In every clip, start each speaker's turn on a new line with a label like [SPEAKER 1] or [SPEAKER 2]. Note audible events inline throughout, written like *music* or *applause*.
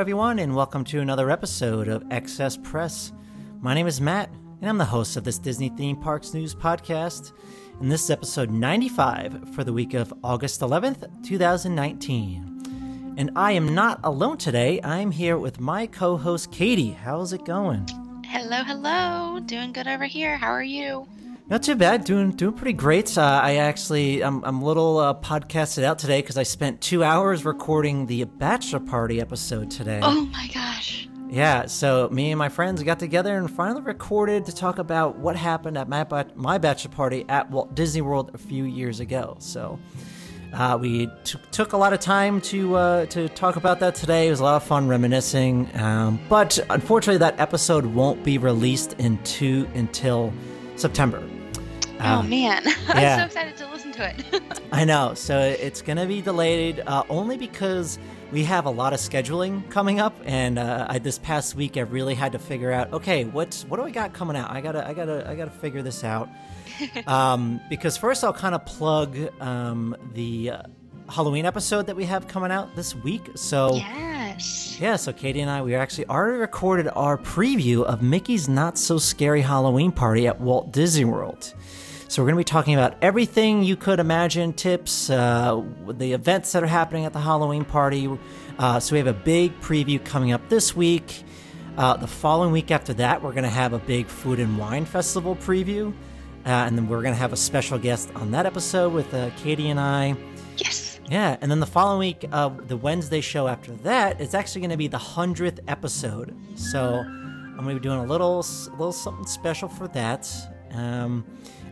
[SPEAKER 1] Everyone, and welcome to another episode of Excess Press. My name is Matt, and I'm the host of this Disney Theme Parks News podcast. And this is episode 95 for the week of August 11th, 2019. And I am not alone today. I'm here with my co host, Katie. How's it going?
[SPEAKER 2] Hello, hello. Doing good over here. How are you?
[SPEAKER 1] Not too bad. Doing doing pretty great. Uh, I actually I'm I'm a little uh, podcasted out today because I spent two hours recording the bachelor party episode today.
[SPEAKER 2] Oh my gosh.
[SPEAKER 1] Yeah, so me and my friends got together and finally recorded to talk about what happened at my my bachelor party at Walt Disney World a few years ago. So uh, we t- took a lot of time to uh, to talk about that today. It was a lot of fun reminiscing, um, but unfortunately, that episode won't be released into until September.
[SPEAKER 2] Oh
[SPEAKER 1] Um,
[SPEAKER 2] man,
[SPEAKER 1] yeah. *laughs*
[SPEAKER 2] I'm so excited to listen to it. *laughs*
[SPEAKER 1] I know. So it's going to be delayed uh, only because we have a lot of scheduling coming up, and uh, I, this past week I really had to figure out. Okay, what's what do I got coming out? I gotta, I gotta, I gotta figure this out. *laughs* um, because first I'll kind of plug um, the uh, Halloween episode that we have coming out this week. So
[SPEAKER 2] yes.
[SPEAKER 1] yeah, so Katie and I, we actually already recorded our preview of Mickey's Not So Scary Halloween Party at Walt Disney World. So we're going to be talking about everything you could imagine, tips, uh, the events that are happening at the Halloween party. Uh, so we have a big preview coming up this week. Uh, the following week after that, we're going to have a big food and wine festival preview. Uh, and then we're going to have a special guest on that episode with uh, Katie and I.
[SPEAKER 2] Yes.
[SPEAKER 1] Yeah, and then the following week, uh, the Wednesday show after that, it's actually going to be the hundredth episode. So I'm going to be doing a little, little something special for that. Um,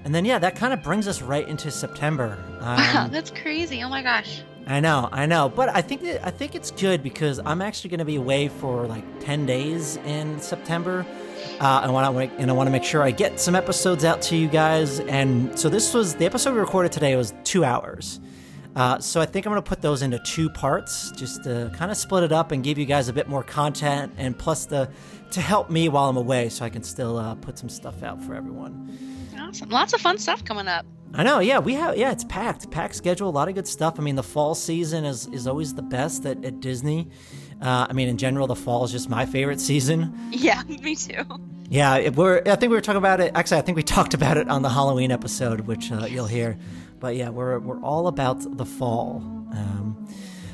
[SPEAKER 1] and then yeah, that kind of brings us right into September.
[SPEAKER 2] Wow, *laughs*
[SPEAKER 1] Um,
[SPEAKER 2] that's crazy. Oh my gosh.
[SPEAKER 1] I know, I know, but I think that, I think it's good because I'm actually going to be away for like ten days in September. Uh, I want to and I want to make sure I get some episodes out to you guys. And so this was the episode we recorded today was two hours. Uh, so I think I'm going to put those into two parts, just to kind of split it up and give you guys a bit more content, and plus the to help me while I'm away, so I can still uh, put some stuff out for everyone.
[SPEAKER 2] Awesome. Lots of fun stuff coming up.
[SPEAKER 1] I know, yeah, we have, yeah, it's packed, packed schedule, a lot of good stuff. I mean, the fall season is is always the best at, at Disney. Uh, I mean, in general, the fall is just my favorite season. *laughs*
[SPEAKER 2] Yeah, me too.
[SPEAKER 1] Yeah, we're. I think we were talking about it. Actually, I think we *laughs* talked about it on the Halloween episode, which uh, you'll hear. But yeah, we're we're all about the fall. Um,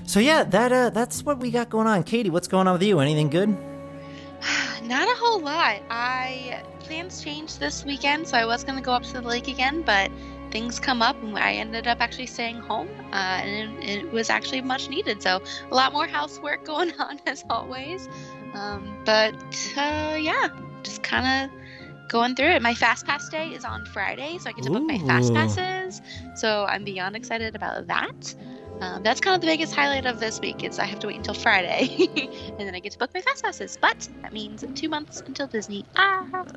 [SPEAKER 1] so yeah, that uh, that's what we got going on. Katie, what's going on with you? Anything good? *sighs*
[SPEAKER 2] Not a whole lot. I plans changed this weekend, so I was gonna go up to the lake again, but things come up, and I ended up actually staying home, uh, and it, it was actually much needed. So a lot more housework *laughs* going on as always. Um, but uh, yeah, just kind of going through it. My fast pass day is on Friday, so I get to book my fast passes. So I'm beyond excited about that. Um, that's kind of the biggest highlight of this week is I have to wait until Friday, *laughs* and then I get to book my fast passes. But that means two months until Disney. Ah, so. *laughs*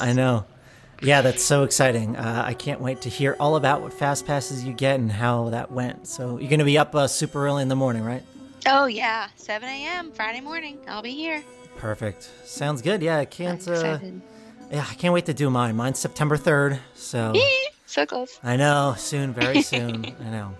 [SPEAKER 1] I know. Yeah, that's so exciting. Uh, I can't wait to hear all about what fast passes you get and how that went. So you're gonna be up uh, super early in the morning, right?
[SPEAKER 2] Oh yeah, 7 a.m. Friday morning. I'll be here.
[SPEAKER 1] Perfect. Sounds good. Yeah, I
[SPEAKER 2] I'm
[SPEAKER 1] can't. Uh,
[SPEAKER 2] excited.
[SPEAKER 1] Yeah, I can't wait to do mine. Mine's September third. So
[SPEAKER 2] so close.
[SPEAKER 1] I know, soon, very *laughs* soon. I know.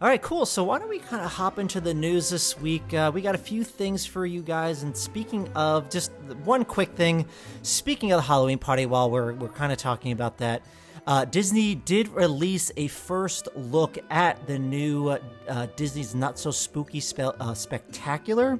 [SPEAKER 1] All right, cool. So why don't we kind of hop into the news this week? Uh, we got a few things for you guys. And speaking of, just one quick thing. Speaking of the Halloween party, while we're we're kind of talking about that, uh, Disney did release a first look at the new uh, Disney's Not So Spooky Spe- uh, Spectacular,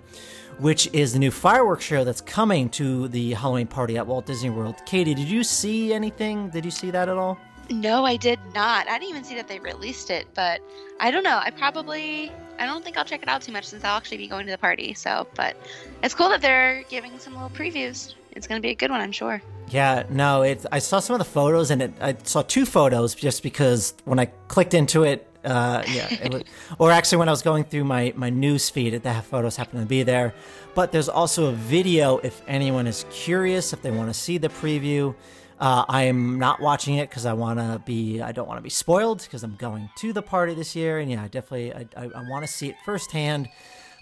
[SPEAKER 1] which is the new fireworks show that's coming to the Halloween party at Walt Disney World. Katie, did you see anything? Did you see that at all?
[SPEAKER 2] No, I did not. I didn't even see that they released it, but I don't know. I probably I don't think I'll check it out too much since I'll actually be going to the party. So, but it's cool that they're giving some little previews. It's going to be a good one, I'm sure.
[SPEAKER 1] Yeah, no, it. I saw some of the photos, and it, I saw two photos just because when I clicked into it, uh, yeah, it was, *laughs* or actually when I was going through my my news feed, the photos happened to be there. But there's also a video if anyone is curious, if they want to see the preview. Uh, I am not watching it because I want to be. I don't want to be spoiled because I'm going to the party this year, and yeah, I definitely I, I, I want to see it firsthand.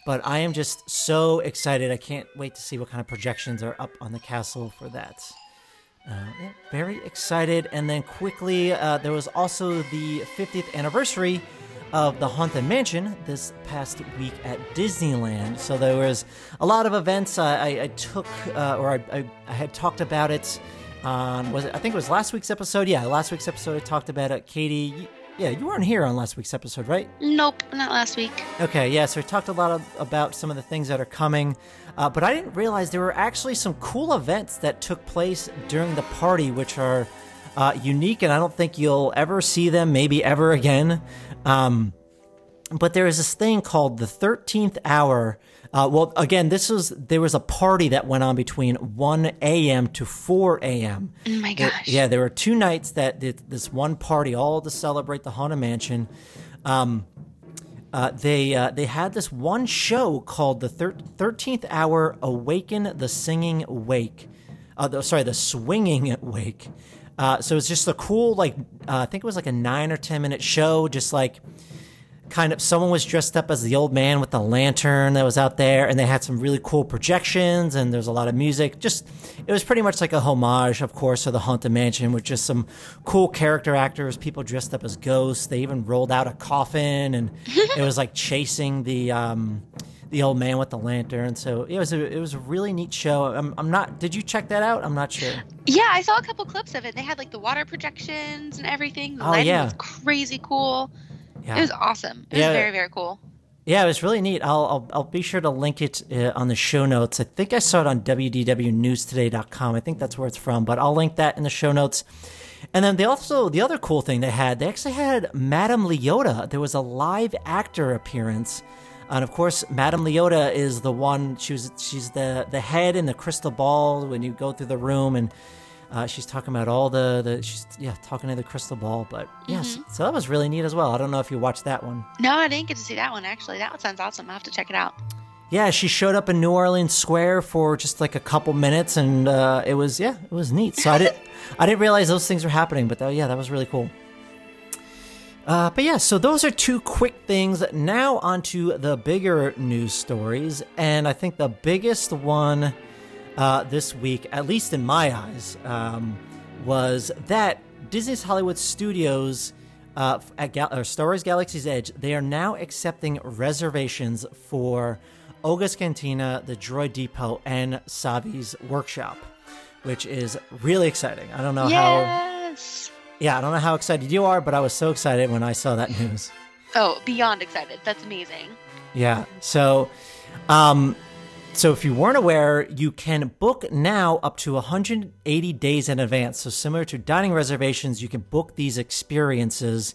[SPEAKER 1] But I am just so excited. I can't wait to see what kind of projections are up on the castle for that. Uh, yeah, very excited. And then quickly, uh, there was also the 50th anniversary of the Haunted Mansion this past week at Disneyland. So there was a lot of events. I, I, I took, uh, or I, I, had talked about it on was it, I think it was last week's episode. Yeah, last week's episode I talked about it. Katie, you, yeah, you weren't here on last week's episode, right?
[SPEAKER 2] Nope, not last week.
[SPEAKER 1] Okay, yeah, so we talked a lot of, about some of the things that are coming, uh, but I didn't realize there were actually some cool events that took place during the party, which are uh, unique, and I don't think you'll ever see them, maybe ever again. Um, but there is this thing called the 13th hour uh, well, again, this was there was a party that went on between 1 a.m. to 4 a.m.
[SPEAKER 2] Oh my gosh!
[SPEAKER 1] yeah, there were two nights that did this one party, all to celebrate the Haunted Mansion. Um, uh, they uh, they had this one show called the Thirteenth Hour Awaken the Singing Wake. Uh, the, sorry, the Swinging *laughs* Wake. Uh, so it's just a cool like uh, I think it was like a nine or ten minute show, just like kind of someone was dressed up as the old man with the lantern that was out there and they had some really cool projections and there's a lot of music just it was pretty much like a homage of course to the haunted mansion with just some cool character actors people dressed up as ghosts they even rolled out a coffin and *laughs* it was like chasing the um the old man with the lantern. So it was a it was a really neat show. I'm, I'm not. Did you check that out? I'm not sure.
[SPEAKER 2] Yeah, I saw a couple clips of it. They had like the water projections and everything. The
[SPEAKER 1] oh yeah,
[SPEAKER 2] was crazy cool. Yeah. It was awesome. It was very, very cool.
[SPEAKER 1] Yeah, it was really neat. I'll, I'll, I'll be sure to link it uh, on the show notes. I think I saw it on wdwnewstoday.com. I think that's where it's from, but I'll link that in the show notes. And then they also the other cool thing they had, they actually had Madame Leota. There was a live actor appearance. And of course, Madame Leota is the one. She was she's the the head in the crystal ball when you go through the room, and uh, she's talking about all the, the she's yeah talking to the crystal ball, but yes, mm-hmm. so that was really neat as well. I don't know if you watched that one.
[SPEAKER 2] No, I didn't get to see that one actually. That one sounds awesome. I have to check it out.
[SPEAKER 1] Yeah, she showed up in New Orleans Square for just like a couple minutes, and uh, it was yeah, it was neat. So I didn't *laughs* I didn't realize those things were happening, but that, yeah, that was really cool. Uh, but yeah, so those are two quick things. Now onto the bigger news stories, and I think the biggest one uh, this week, at least in my eyes, um, was that Disney's Hollywood Studios uh, at Gal- or Star Wars Galaxy's Edge, they are now accepting reservations for Oga's Cantina, the Droid Depot, and Savi's Workshop, which is really exciting. I don't know
[SPEAKER 2] yes!
[SPEAKER 1] how. Yeah, I don't know how excited you are, but I was so excited when I saw that news.
[SPEAKER 2] Oh, beyond excited. That's amazing.
[SPEAKER 1] Yeah. So, um, so if you weren't aware, you can book now up to 180 days in advance. So similar to dining reservations, you can book these experiences.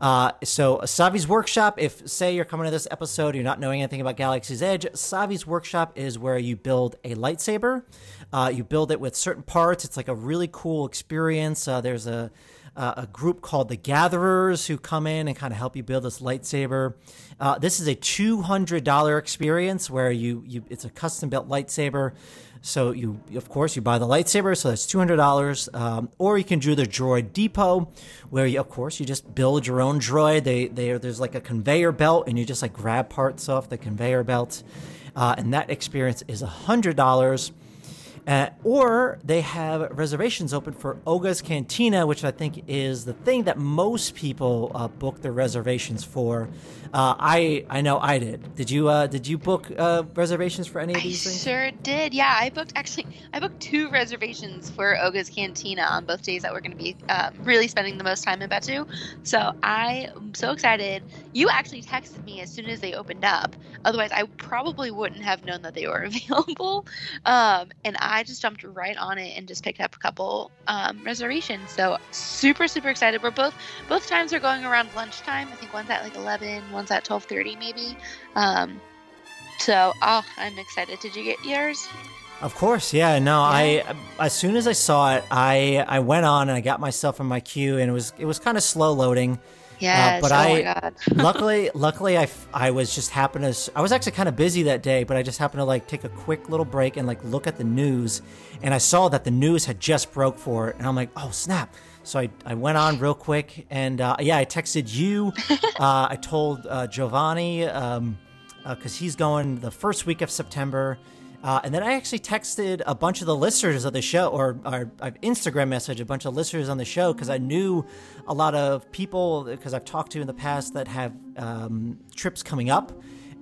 [SPEAKER 1] Uh, so Savi's Workshop, if say you're coming to this episode, you're not knowing anything about Galaxy's Edge, Savi's Workshop is where you build a lightsaber. Uh, you build it with certain parts. It's like a really cool experience. Uh, there's a uh, a group called the Gatherers who come in and kind of help you build this lightsaber. Uh, this is a two hundred dollar experience where you you it's a custom built lightsaber. So you of course you buy the lightsaber, so that's two hundred dollars. Um, or you can do the Droid Depot, where you of course you just build your own droid. They they there's like a conveyor belt, and you just like grab parts off the conveyor belt, uh, and that experience is hundred dollars. Uh, or they have reservations open for Oga's Cantina, which I think is the thing that most people uh, book their reservations for. Uh, I I know I did. Did you uh, did you book uh, reservations for any of
[SPEAKER 2] I
[SPEAKER 1] these things?
[SPEAKER 2] I sure did. Yeah, I booked actually. I booked two reservations for Oga's Cantina on both days that we're going to be um, really spending the most time in Batuu. So I am so excited. You actually texted me as soon as they opened up. Otherwise, I probably wouldn't have known that they were *laughs* available. Um, and I just jumped right on it and just picked up a couple um, reservations. So super super excited. We're both both times are going around lunchtime. I think one's at like 11, one's at 12:30 maybe. Um, so, oh, I'm excited. Did you get yours?
[SPEAKER 1] Of course, yeah. No, I as soon as I saw it, I I went on and I got myself in my queue, and it was it was kind of slow loading.
[SPEAKER 2] Yes.
[SPEAKER 1] but
[SPEAKER 2] oh
[SPEAKER 1] I-
[SPEAKER 2] my god. *laughs* *laughs*
[SPEAKER 1] luckily, luckily, I was just happened to I was actually kind of busy that day, but I just happened to like take a quick little break and like look at the news, and I saw that the news had just broke for it, and I'm like, oh snap! So I, I went on real quick, and uh, yeah, I texted you. *laughs* uh, I told uh, Giovanni um, because he's going the first week of September. Uh, and then I actually texted a bunch of the listeners of the show, or, or I've Instagram messaged a bunch of listeners on the show because I knew a lot of people because I've talked to in the past that have um, trips coming up.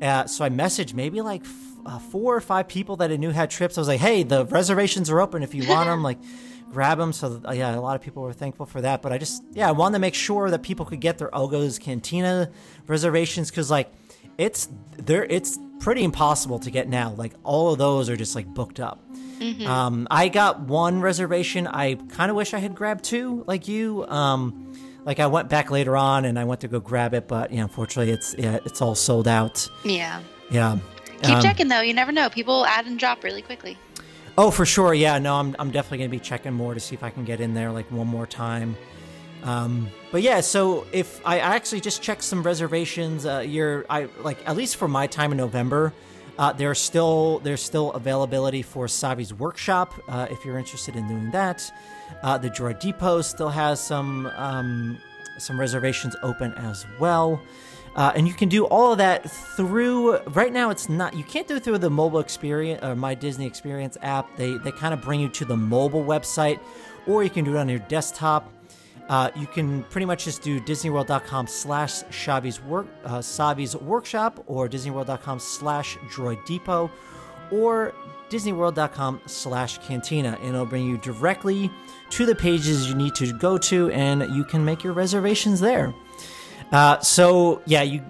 [SPEAKER 1] Uh, so I messaged maybe like f- uh, four or five people that I knew had trips. I was like, "Hey, the reservations are open if you want them." *laughs* like, grab them. So yeah, a lot of people were thankful for that. But I just yeah, I wanted to make sure that people could get their Oga's Cantina reservations because like it's there it's pretty impossible to get now like all of those are just like booked up um, i got one reservation i kind of wish i had grabbed two like you um, like i went back later on and i went to go grab it but yeah unfortunately it's yeah, it's all sold out
[SPEAKER 2] Yeah.
[SPEAKER 1] yeah
[SPEAKER 2] Keep
[SPEAKER 1] Um,
[SPEAKER 2] checking though. You never know. People add and drop really quickly.
[SPEAKER 1] Oh, for sure. Yeah, no, I'm, I'm definitely to be checking more to see if I can get in there like one more time. Um, but yeah, so if I actually just checked some reservations, uh, you're I like at least for my time in November, uh, there's still there's still availability for Savi's workshop uh, if you're interested in doing that. Uh, the Droid Depot still has some um, some reservations open as well. Uh, and you can do all of that through right now it's not you can't do it through the mobile experience or my disney experience app they they kind of bring you to the mobile website or you can do it on your desktop uh, you can pretty much just do disneyworld.com slash Shavi's work uh, Savi's workshop or disneyworld.com slash droid depot or disneyworld.com slash cantina and it'll bring you directly to the pages you need to go to and you can make your reservations there uh, so yeah, you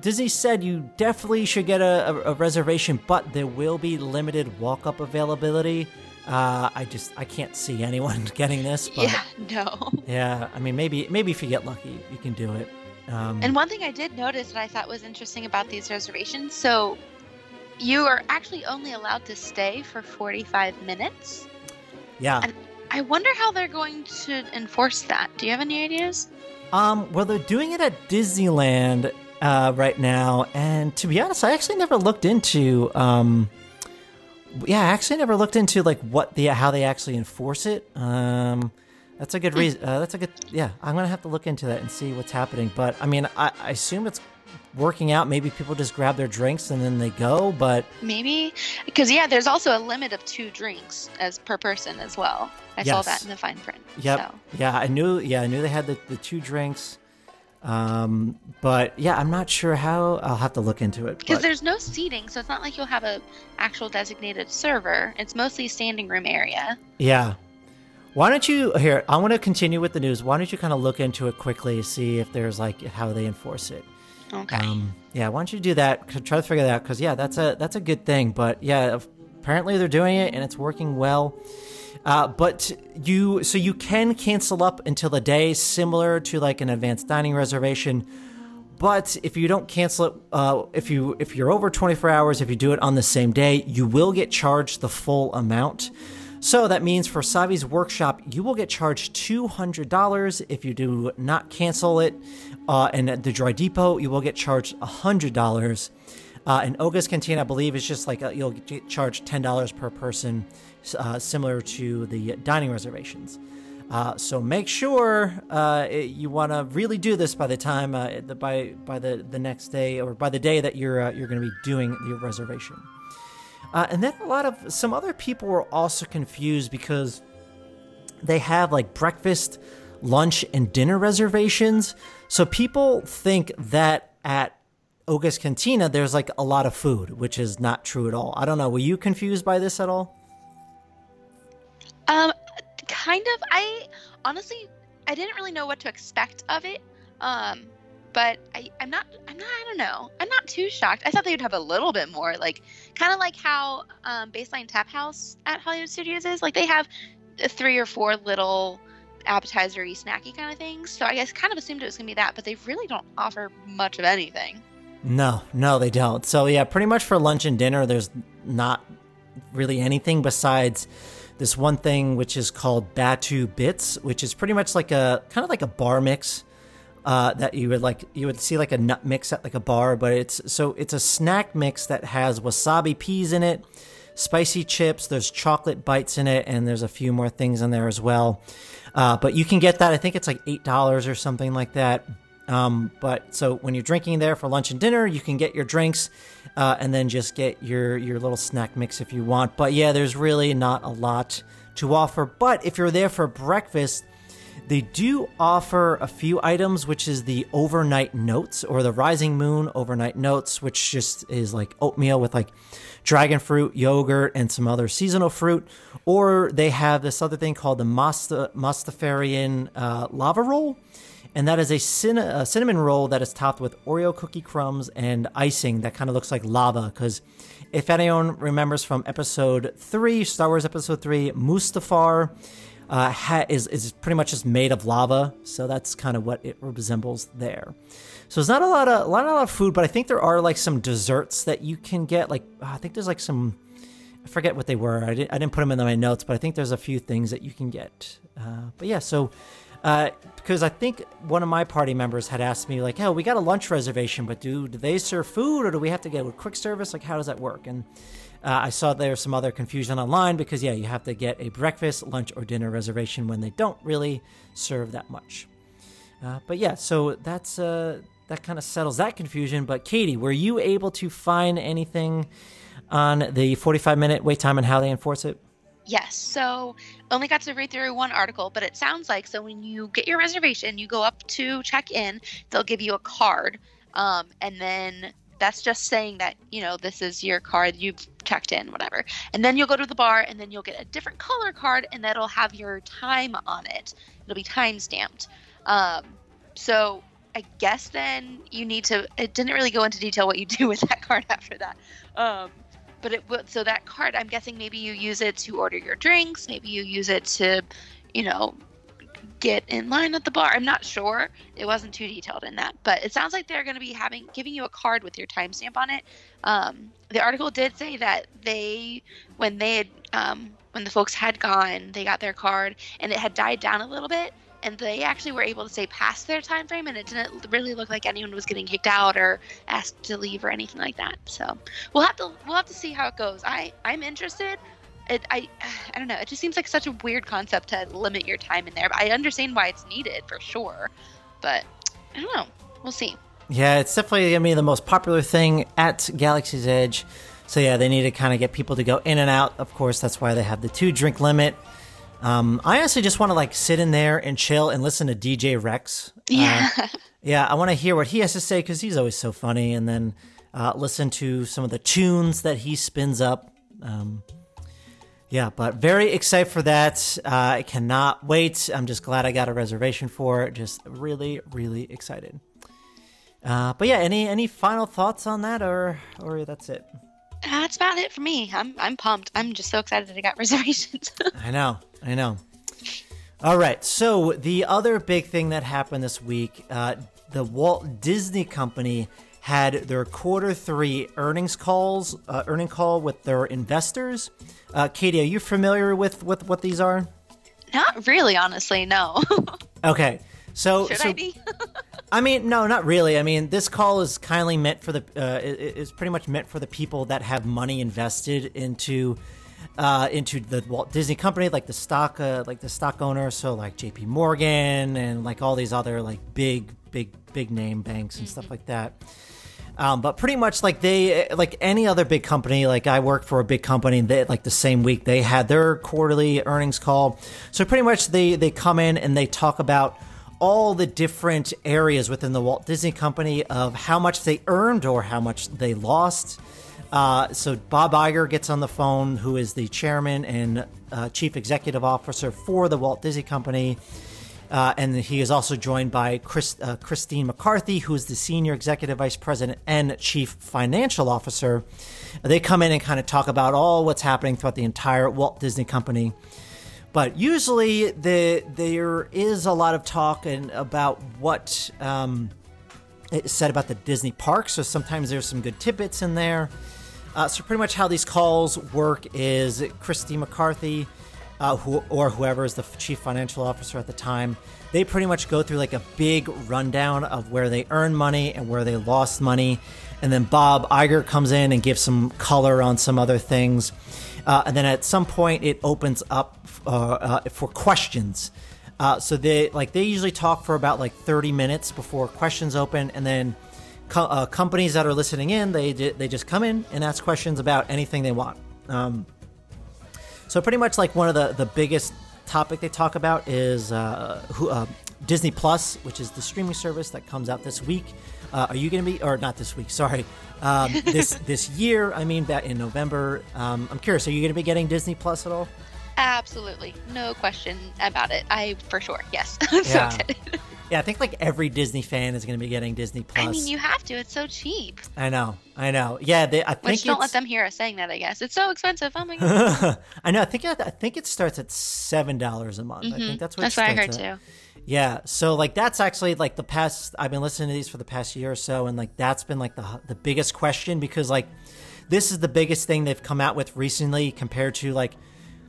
[SPEAKER 1] Disney said you definitely should get a, a, a reservation, but there will be limited walk-up availability. Uh, I just I can't see anyone *laughs* getting this, but
[SPEAKER 2] yeah. No. *laughs*
[SPEAKER 1] yeah, I mean maybe maybe if you get lucky, you can do it. Um,
[SPEAKER 2] And one thing I did notice that I thought was interesting about these reservations, so you are actually only allowed to stay for 45 minutes.
[SPEAKER 1] yeah,
[SPEAKER 2] and- I wonder how they're going to enforce that. Do you have any ideas?
[SPEAKER 1] Um, well, they're doing it at Disneyland uh, right now, and to be honest, I actually never looked into. Um, yeah, I actually never looked into like what the how they actually enforce it. Um, that's a good reason. Uh, that's a good. Yeah, I'm gonna have to look into that and see what's happening. But I mean, I, I assume it's working out. Maybe people just grab their drinks and then they go. But
[SPEAKER 2] Maybe because yeah, there's also a limit of two drinks as per person as well. I saw that in the fine print.
[SPEAKER 1] Yep.
[SPEAKER 2] So.
[SPEAKER 1] Yeah, I knew. Yeah, I knew they had the, the two drinks. Um, but yeah, I'm not sure how. I'll have to look into it.
[SPEAKER 2] Because there's no seating, so it's not like you'll have a actual designated server. It's mostly standing room area.
[SPEAKER 1] Yeah. Why don't you here? I want to continue with the news. Why don't you kind of look into it quickly, see if there's like how they enforce it.
[SPEAKER 2] Okay.
[SPEAKER 1] Um, yeah, why don't you do that? Try to figure that out because yeah, that's a that's a good thing. But yeah, apparently they're doing it and it's working well. Uh, but you so you can cancel up until the day, similar to like an advanced dining reservation. But if you don't cancel it, uh, if you if you're over 24 hours, if you do it on the same day, you will get charged the full amount. So that means for Savi's workshop, you will get charged $200 if you do not cancel it. Uh, and at the Droid Depot, you will get charged $100. Uh, and Oga's Canteen, I believe, is just like uh you'll get charged $10 per person, uh, similar to the dining reservations. Uh, so make sure uh, it- you want to really do this by the time uh, the, by by the, the next day or by the day that you're uh, you're going to be doing your reservation. Uh, and then a lot of some other people were also confused because they have like breakfast, lunch, and dinner reservations. So people think that at Oga's Cantina there's like a lot of food, which is not true at all. I don't know. Were you confused by this at all?
[SPEAKER 2] Um, kind of. I honestly, I didn't really know what to expect of it. Um, but I, I'm not, I'm not, I don't know. I'm not too shocked. I thought they would have a little bit more, like, kind of like how um, Baseline Tap House at Hollywood Studios is. Like, they have three or four little appetizery, snacky kind of things. So I guess kind of assumed it was going to be that, but they really don't offer much of anything.
[SPEAKER 1] No, no, they don't. So yeah, pretty much for lunch and dinner, there's not really anything besides this one thing which is called Batuu Bits, which is pretty much like a kind of like a bar mix uh, that you would like you would see like a nut mix at like a bar, but it's so it's a snack mix that has wasabi peas in it, spicy chips, there's chocolate bites in it, and there's a few more things in there as well. Uh, but you can get that. I think it's like eight dollars or something like that. Um, but so when you're drinking there for lunch and dinner, you can get your drinks, uh, and then just get your your little snack mix if you want. But yeah, there's really not a lot to offer. But if you're there for breakfast, they do offer a few items, which is the overnight oats or the rising moon overnight oats, which just is like oatmeal with like dragon fruit, yogurt, and some other seasonal fruit. Or they have this other thing called the Masta, Mustafarian uh, lava roll. And that is a, cin- a cinnamon roll that is topped with Oreo cookie crumbs and icing that kind of looks like lava. Because if anyone remembers from episode three, Star Wars episode three, Mustafar uh, ha- is is pretty much just made of lava. So that's kind of what it resembles there. So it's not a lot of a lot, a lot of food, but I think there are like some desserts that you can get. Like I think there's like some. I forget what they were. I didn't, I didn't put them in my notes, but I think there's a few things that you can get. Uh, but yeah, so uh, because I think one of my party members had asked me like, "Oh, we got a lunch reservation, but do do they serve food or do we have to get a quick service? Like, how does that work?" And uh, I saw there was some other confusion online because yeah, you have to get a breakfast, lunch, or dinner reservation when they don't really serve that much. Uh, but yeah, so that's uh, that kind of settles that confusion. But Katie, were you able to find anything on the 45 minute wait time and how they enforce it?
[SPEAKER 2] Yes. So only got to read through one article, but it sounds like so when you get your reservation, you go up to check in, they'll give you a card. Um, and then that's just saying that, you know, this is your card, you've checked in, whatever. And then you'll go to the bar and then you'll get a different color card and that'll have your time on it. It'll be time stamped. Um, so I guess then you need to, it didn't really go into detail what you do with that *laughs* card after that. Um, but it would so that card i'm guessing maybe you use it to order your drinks maybe you use it to you know get in line at the bar i'm not sure. It wasn't too detailed in that but it sounds like they're going to be having giving you a card with your timestamp on it. Um, the article did say that they when they had um, when the folks had gone they got their card and it had died down a little bit and they actually were able to stay past their time frame and it didn't really look like anyone was getting kicked out or asked to leave or anything like that so we'll have to we'll have to see how it goes i i'm interested it, I *sighs* I don't know. It just seems like such a weird concept to limit your time in there. But I understand why it's needed for sure. But I don't know. We'll see.
[SPEAKER 1] Yeah, it's definitely gonna be the most popular thing at Galaxy's Edge. So yeah, they need to kind of get people to go in and out. Of course, that's why they have the two drink limit. Um, I honestly just want to like sit in there and chill and listen to DJ Rex.
[SPEAKER 2] Yeah.
[SPEAKER 1] Uh, yeah, *laughs* I want to hear what he has to say because he's always so funny, and then uh, listen to some of the tunes that he spins up. Um, yeah, but very excited for that. Uh, I cannot wait. I'm just glad I got a reservation for it. Just really, really excited. Uh, but yeah, any any final thoughts on that, or or that's it?
[SPEAKER 2] That's about it for me. I'm I'm pumped. I'm just so excited that I got *laughs* reservations.
[SPEAKER 1] I know, I know. All right, so the other big thing that happened this week, uh, the Walt Disney Company had their quarter three earnings calls, uh, earning call with their investors. Uh, Katie, are you familiar with, with what these are?
[SPEAKER 2] Not really, honestly. No. *laughs*
[SPEAKER 1] okay, so
[SPEAKER 2] should
[SPEAKER 1] so,
[SPEAKER 2] I be? *laughs*
[SPEAKER 1] I mean, no, not really. I mean, this call is kindly meant for the uh, is pretty much meant for the people that have money invested into uh, into the Walt Disney Company, like the stock, uh, like the stock owner, so like J.P. Morgan and like all these other like big, big, big name banks and stuff like that. Um, but pretty much like they like any other big company, like I work for a big company, they like the same week they had their quarterly earnings call. So pretty much they they come in and they talk about all the different areas within the Walt Disney Company of how much they earned or how much they lost. Uh, so Bob Iger gets on the phone, who is the chairman and uh, chief executive officer for the Walt Disney Company. Uh, and he is also joined by Chris, uh, Christine McCarthy, who is the senior executive vice president and chief financial officer. They come in and kind of talk about all what's happening throughout the entire Walt Disney Company. But usually, the, there is a lot of talk and about what um, is said about the Disney parks. So sometimes there's some good tidbits in there. Uh, so pretty much how these calls work is Christy McCarthy, uh, who, or whoever is the chief financial officer at the time, they pretty much go through like a big rundown of where they earn money and where they lost money, and then Bob Iger comes in and gives some color on some other things, uh, and then at some point it opens up uh, uh, for questions. Uh, so they like they usually talk for about like 30 minutes before questions open, and then co- uh, companies that are listening in, they they just come in and ask questions about anything they want. Um, so pretty much like one of the the biggest topic they talk about is who, Disney Plus, which is the streaming service that comes out this week. Uh, are you going to be, or not this week? Sorry, um, this *laughs* this year. I mean, back in November. Um, I'm curious. Are you going to be getting Disney Plus at all?
[SPEAKER 2] Absolutely, no question about it. I for sure, yes. *laughs* I'm so excited.
[SPEAKER 1] Yeah, I think like every Disney fan is going to be getting Disney Plus.
[SPEAKER 2] I mean, you have to. It's so cheap.
[SPEAKER 1] I know, I know. Yeah, they, I think
[SPEAKER 2] Which don't let them hear us saying that. I guess it's so expensive. Oh my *laughs* god.
[SPEAKER 1] I know. I think I think it starts at seven dollars a month. I think that's what
[SPEAKER 2] That's what I heard
[SPEAKER 1] at.
[SPEAKER 2] too.
[SPEAKER 1] Yeah, so like that's actually like the past. I've been listening to these for the past year or so, and like that's been like the the biggest question because like this is the biggest thing they've come out with recently compared to like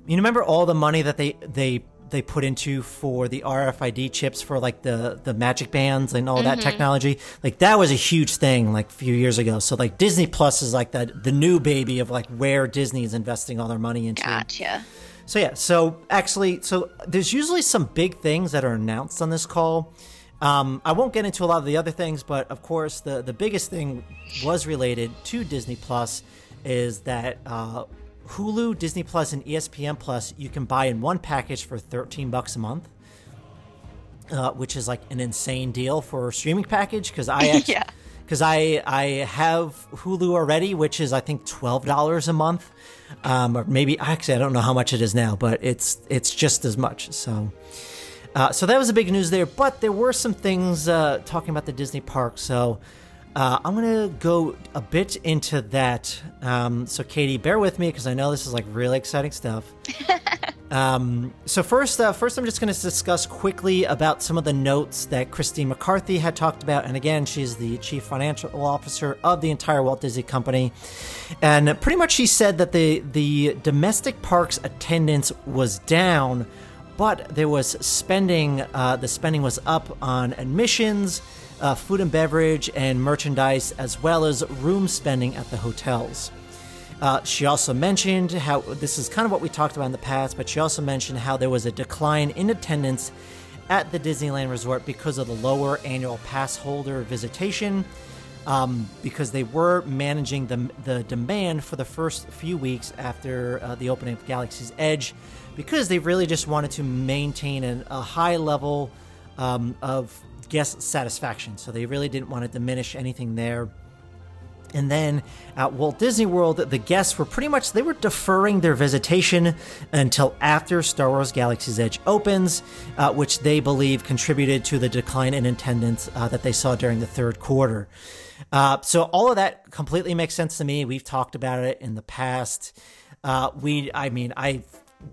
[SPEAKER 1] you remember all the money that they they they put into for the RFID chips for like the the magic bands and all that mm-hmm. technology like that was a huge thing like a few years ago so like Disney Plus is like the the new baby of like where Disney is investing all their money into
[SPEAKER 2] Gotcha.
[SPEAKER 1] So yeah, so actually, so there's usually some big things that are announced on this call. Um, I won't get into a lot of the other things, but of course, the the biggest thing was related to Disney Plus is that uh, Hulu, Disney Plus, and ESPN Plus you can buy in one package for 13 bucks a month. Uh, which is like an insane deal for a streaming package because I *laughs* actually,
[SPEAKER 2] Yeah.
[SPEAKER 1] because I I have Hulu already, which is I think twelve dollars a month, um, or maybe actually I don't know how much it is now, but it's it's just as much. So, uh, so that was the big news there. But there were some things uh, talking about the Disney park. So uh, I'm gonna go a bit into that. Um, so Katie, bear with me because I know this is like really exciting stuff. *laughs* Um, so first, uh, first, I'm just going to discuss quickly about some of the notes that Christine McCarthy had talked about, and again, she's the chief financial officer of the entire Walt Disney Company, and pretty much she said that the the domestic parks attendance was down, but there was spending. Uh, the spending was up on admissions, uh, food and beverage, and merchandise, as well as room spending at the hotels. Uh, she also mentioned how this is kind of what we talked about in the past, but she also mentioned how there was a decline in attendance at the Disneyland Resort because of the lower annual pass holder visitation, um, because they were managing the, the demand for the first few weeks after uh, the opening of Galaxy's Edge, because they really just wanted to maintain an, a high level um, of guest satisfaction. So they really didn't want to diminish anything there. And then at Walt Disney World, the guests were pretty much they were deferring their visitation until after Star Wars Galaxy's Edge opens, uh, which they believe contributed to the decline in attendance uh, that they saw during the third quarter. Uh, so all of that completely makes sense to me. We've talked about it in the past. Uh, we, I mean, I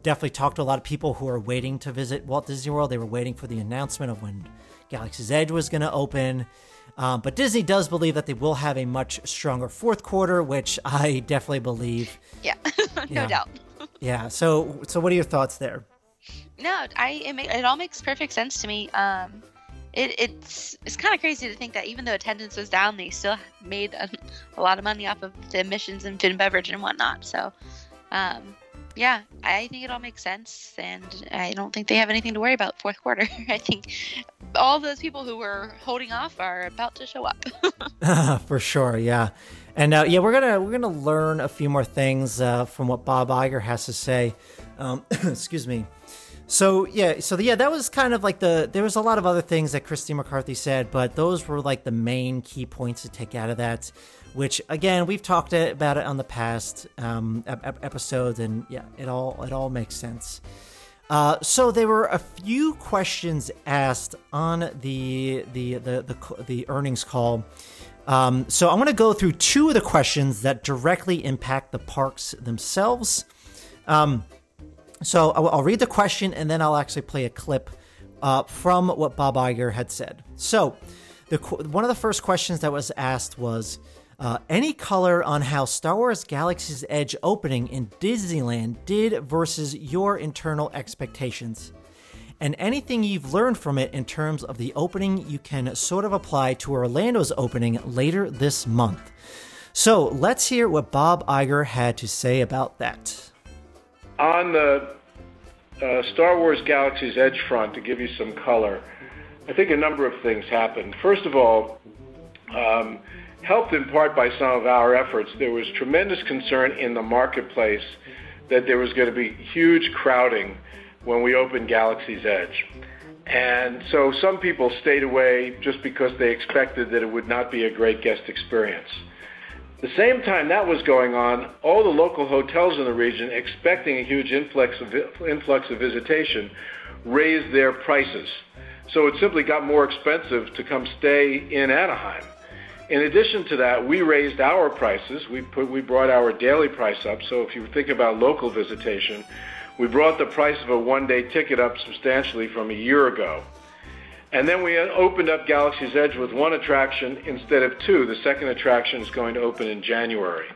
[SPEAKER 1] definitely talked to a lot of people who are waiting to visit Walt Disney World. They were waiting for the announcement of when Galaxy's Edge was going to open. Um, but Disney does believe that they will have a much stronger fourth quarter, which I *laughs* definitely believe.
[SPEAKER 2] Yeah. *laughs* no
[SPEAKER 1] Yeah.
[SPEAKER 2] doubt.
[SPEAKER 1] Yeah. So, so what are your thoughts there?
[SPEAKER 2] No, I it, ma- it all makes perfect sense to me. Um, it, it's it's kind of crazy to think that even though attendance was down, they still made a, a lot of money off of the admissions and food and beverage and whatnot. So, um, yeah, I think it all makes sense, and I don't think they have anything to worry about fourth quarter. *laughs* I think all those people who were holding off are about to show
[SPEAKER 1] up. *laughs* *laughs* For sure, yeah, and uh, yeah, we're gonna we're gonna learn a few more things uh, from what Bob Iger has to say. Um, *clears throat* excuse me. So yeah, so the, yeah, that was kind of like the. There was a lot of other things that Christine McCarthy said, but those were like the main key points to take out of that which again we've talked about it on the past um, episodes, and yeah, it all it all makes sense. Uh, so there were a few questions asked on the the the the, the earnings call. Um, so I'm going to go through two of the questions that directly impact the parks themselves. Um, so I'll, I'll, read the question and then I'll actually play a clip uh, from what Bob Iger had said. So the one of the first questions that was asked was uh, any color on how Star Wars Galaxy's Edge opening in Disneyland did versus your internal expectations? And anything you've learned from it in terms of the opening you can sort of apply to Orlando's opening later this month. So let's hear what Bob Iger had to say about that.
[SPEAKER 3] On the uh, Star Wars Galaxy's Edge front, to give you some color, I think a number of things happened. First of all, um, helped in part by some of our efforts, there was tremendous concern in the marketplace that there was going to be huge crowding when we opened Galaxy's Edge. And so some people stayed away just because they expected that it would not be a great guest experience. The same time that was going on, all the local hotels in the region, expecting a huge influx of, influx of visitation, raised their prices. So it simply got more expensive to come stay in Anaheim. In addition to that, we raised our prices. We put we brought our daily price up. So if you think about local visitation, we brought the price of a one-day ticket up substantially from a year ago. And then we opened up Galaxy's Edge with one attraction instead of two. The second attraction is going to open in January.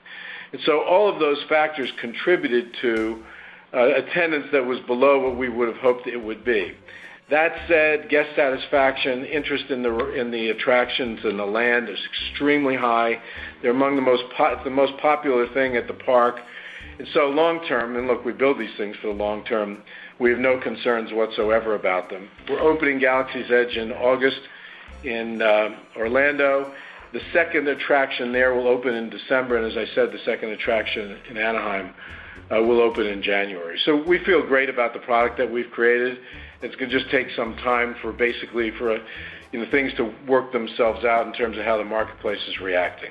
[SPEAKER 3] And so all of those factors contributed to uh, attendance that was below what we would have hoped it would be. That said, guest satisfaction, interest in the in the attractions and the land is extremely high. They're among the most the most popular thing at the park. And so long term, and look, we build these things for the long term. We have no concerns whatsoever about them. We're opening Galaxy's Edge in August in uh, Orlando. The second attraction there will open in December, and as I said, the second attraction in Anaheim uh, will open in January. So we feel great about the product that we've created it's going to just take some time for basically for you know things to work themselves out in terms of how the marketplace is reacting.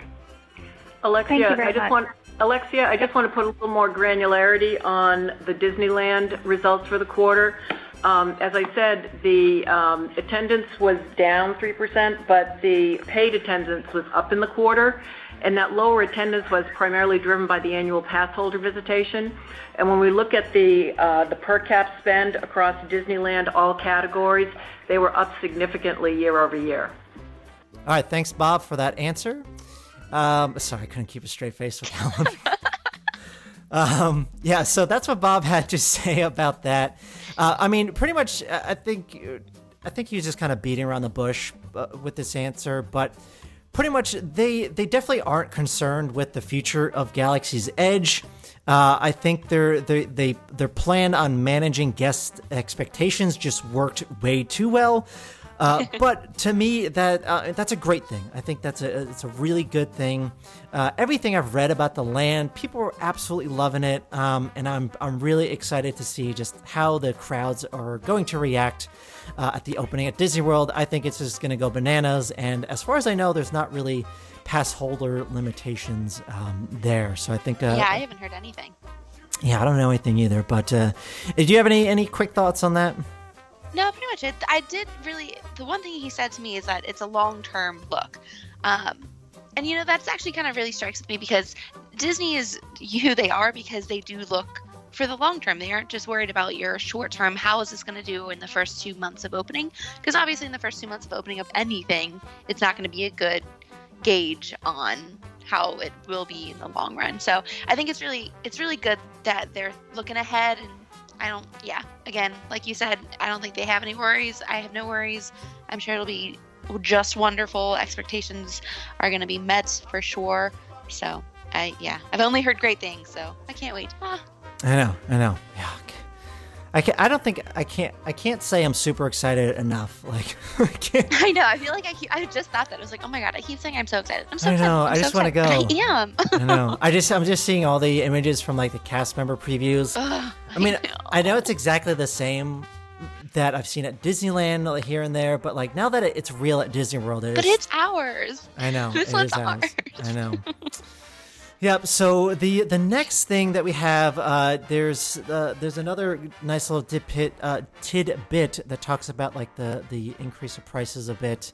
[SPEAKER 4] Alexia, I just much. want Alexia, I just want to put a little more granularity on the Disneyland results for the quarter. Um, as I said, the um, attendance was down 3%, but the paid attendance was up in the quarter and that lower attendance was primarily driven by the annual pass holder visitation. And when we look at the uh, the per cap spend across Disneyland, all categories, they were up significantly year over year.
[SPEAKER 1] All right, thanks, Bob, for that answer. Um, sorry, I couldn't keep a straight face with Helen. *laughs* um, yeah, so that's what Bob had to *laughs* say about that. Uh, I mean, pretty much, I think, I think he was just kind of beating around the bush uh, with this answer, but pretty much they they definitely aren't concerned with the future of Galaxy's Edge. Uh, I think their they, their plan on managing guest expectations just worked way too well. Uh, *laughs* but to me, that uh, that's a great thing. I think that's a it's a really good thing. Uh, everything I've read about the land, people are absolutely loving it, um, and I'm I'm really excited to see just how the crowds are going to react uh, at the opening at Disney World. I think it's just going to go bananas. And as far as I know, there's not really pass holder limitations um, there. So I think.
[SPEAKER 2] Uh, yeah, I haven't heard anything.
[SPEAKER 1] Yeah, I don't know anything either. But uh, do you have any any quick thoughts on that?
[SPEAKER 2] No, pretty much. It, I did really. The one thing he said to me is that it's a long term look. Um, and you know that's actually kind of really strikes me because Disney is who they are because they do look for the long term. They aren't just worried about your short term. How is this going to do in the first two months of opening? Because obviously, in the first two months of opening up anything, it's not going to be a good gauge on how it will be in the long run. So I think it's really it's really good that they're looking ahead and I don't yeah, again, like you said, I don't think they have any worries. I have no worries. I'm sure it'll be just wonderful. Expectations are going to be met for sure. So, I yeah, I've only heard great things, so I can't wait. Ah.
[SPEAKER 1] I know, I know. Yeah. I can I don't think I can't I can't say I'm super excited enough. *laughs* Like I can't.
[SPEAKER 2] I know. I feel like I keep, I just thought that I was like, oh my god, I keep saying I'm so excited. I'm so
[SPEAKER 1] I know.
[SPEAKER 2] Excited.
[SPEAKER 1] I just so want to go.
[SPEAKER 2] I am.
[SPEAKER 1] I know. *laughs* I just I'm just seeing all the images from like the cast member previews.
[SPEAKER 2] Ugh,
[SPEAKER 1] I mean,
[SPEAKER 2] I know.
[SPEAKER 1] I know it's exactly the same that I've seen at Disneyland like, here and there, but like now that it, it's real at Disney World, it
[SPEAKER 2] but
[SPEAKER 1] is-
[SPEAKER 2] it's ours.
[SPEAKER 1] I know.
[SPEAKER 2] This
[SPEAKER 1] it
[SPEAKER 2] one's
[SPEAKER 1] ours.
[SPEAKER 2] ours.
[SPEAKER 1] I know. *laughs* Yep. So the the next thing that we have, uh, there's uh, there's another nice little tidbit, uh, tidbit that talks about like the the increase of prices a bit.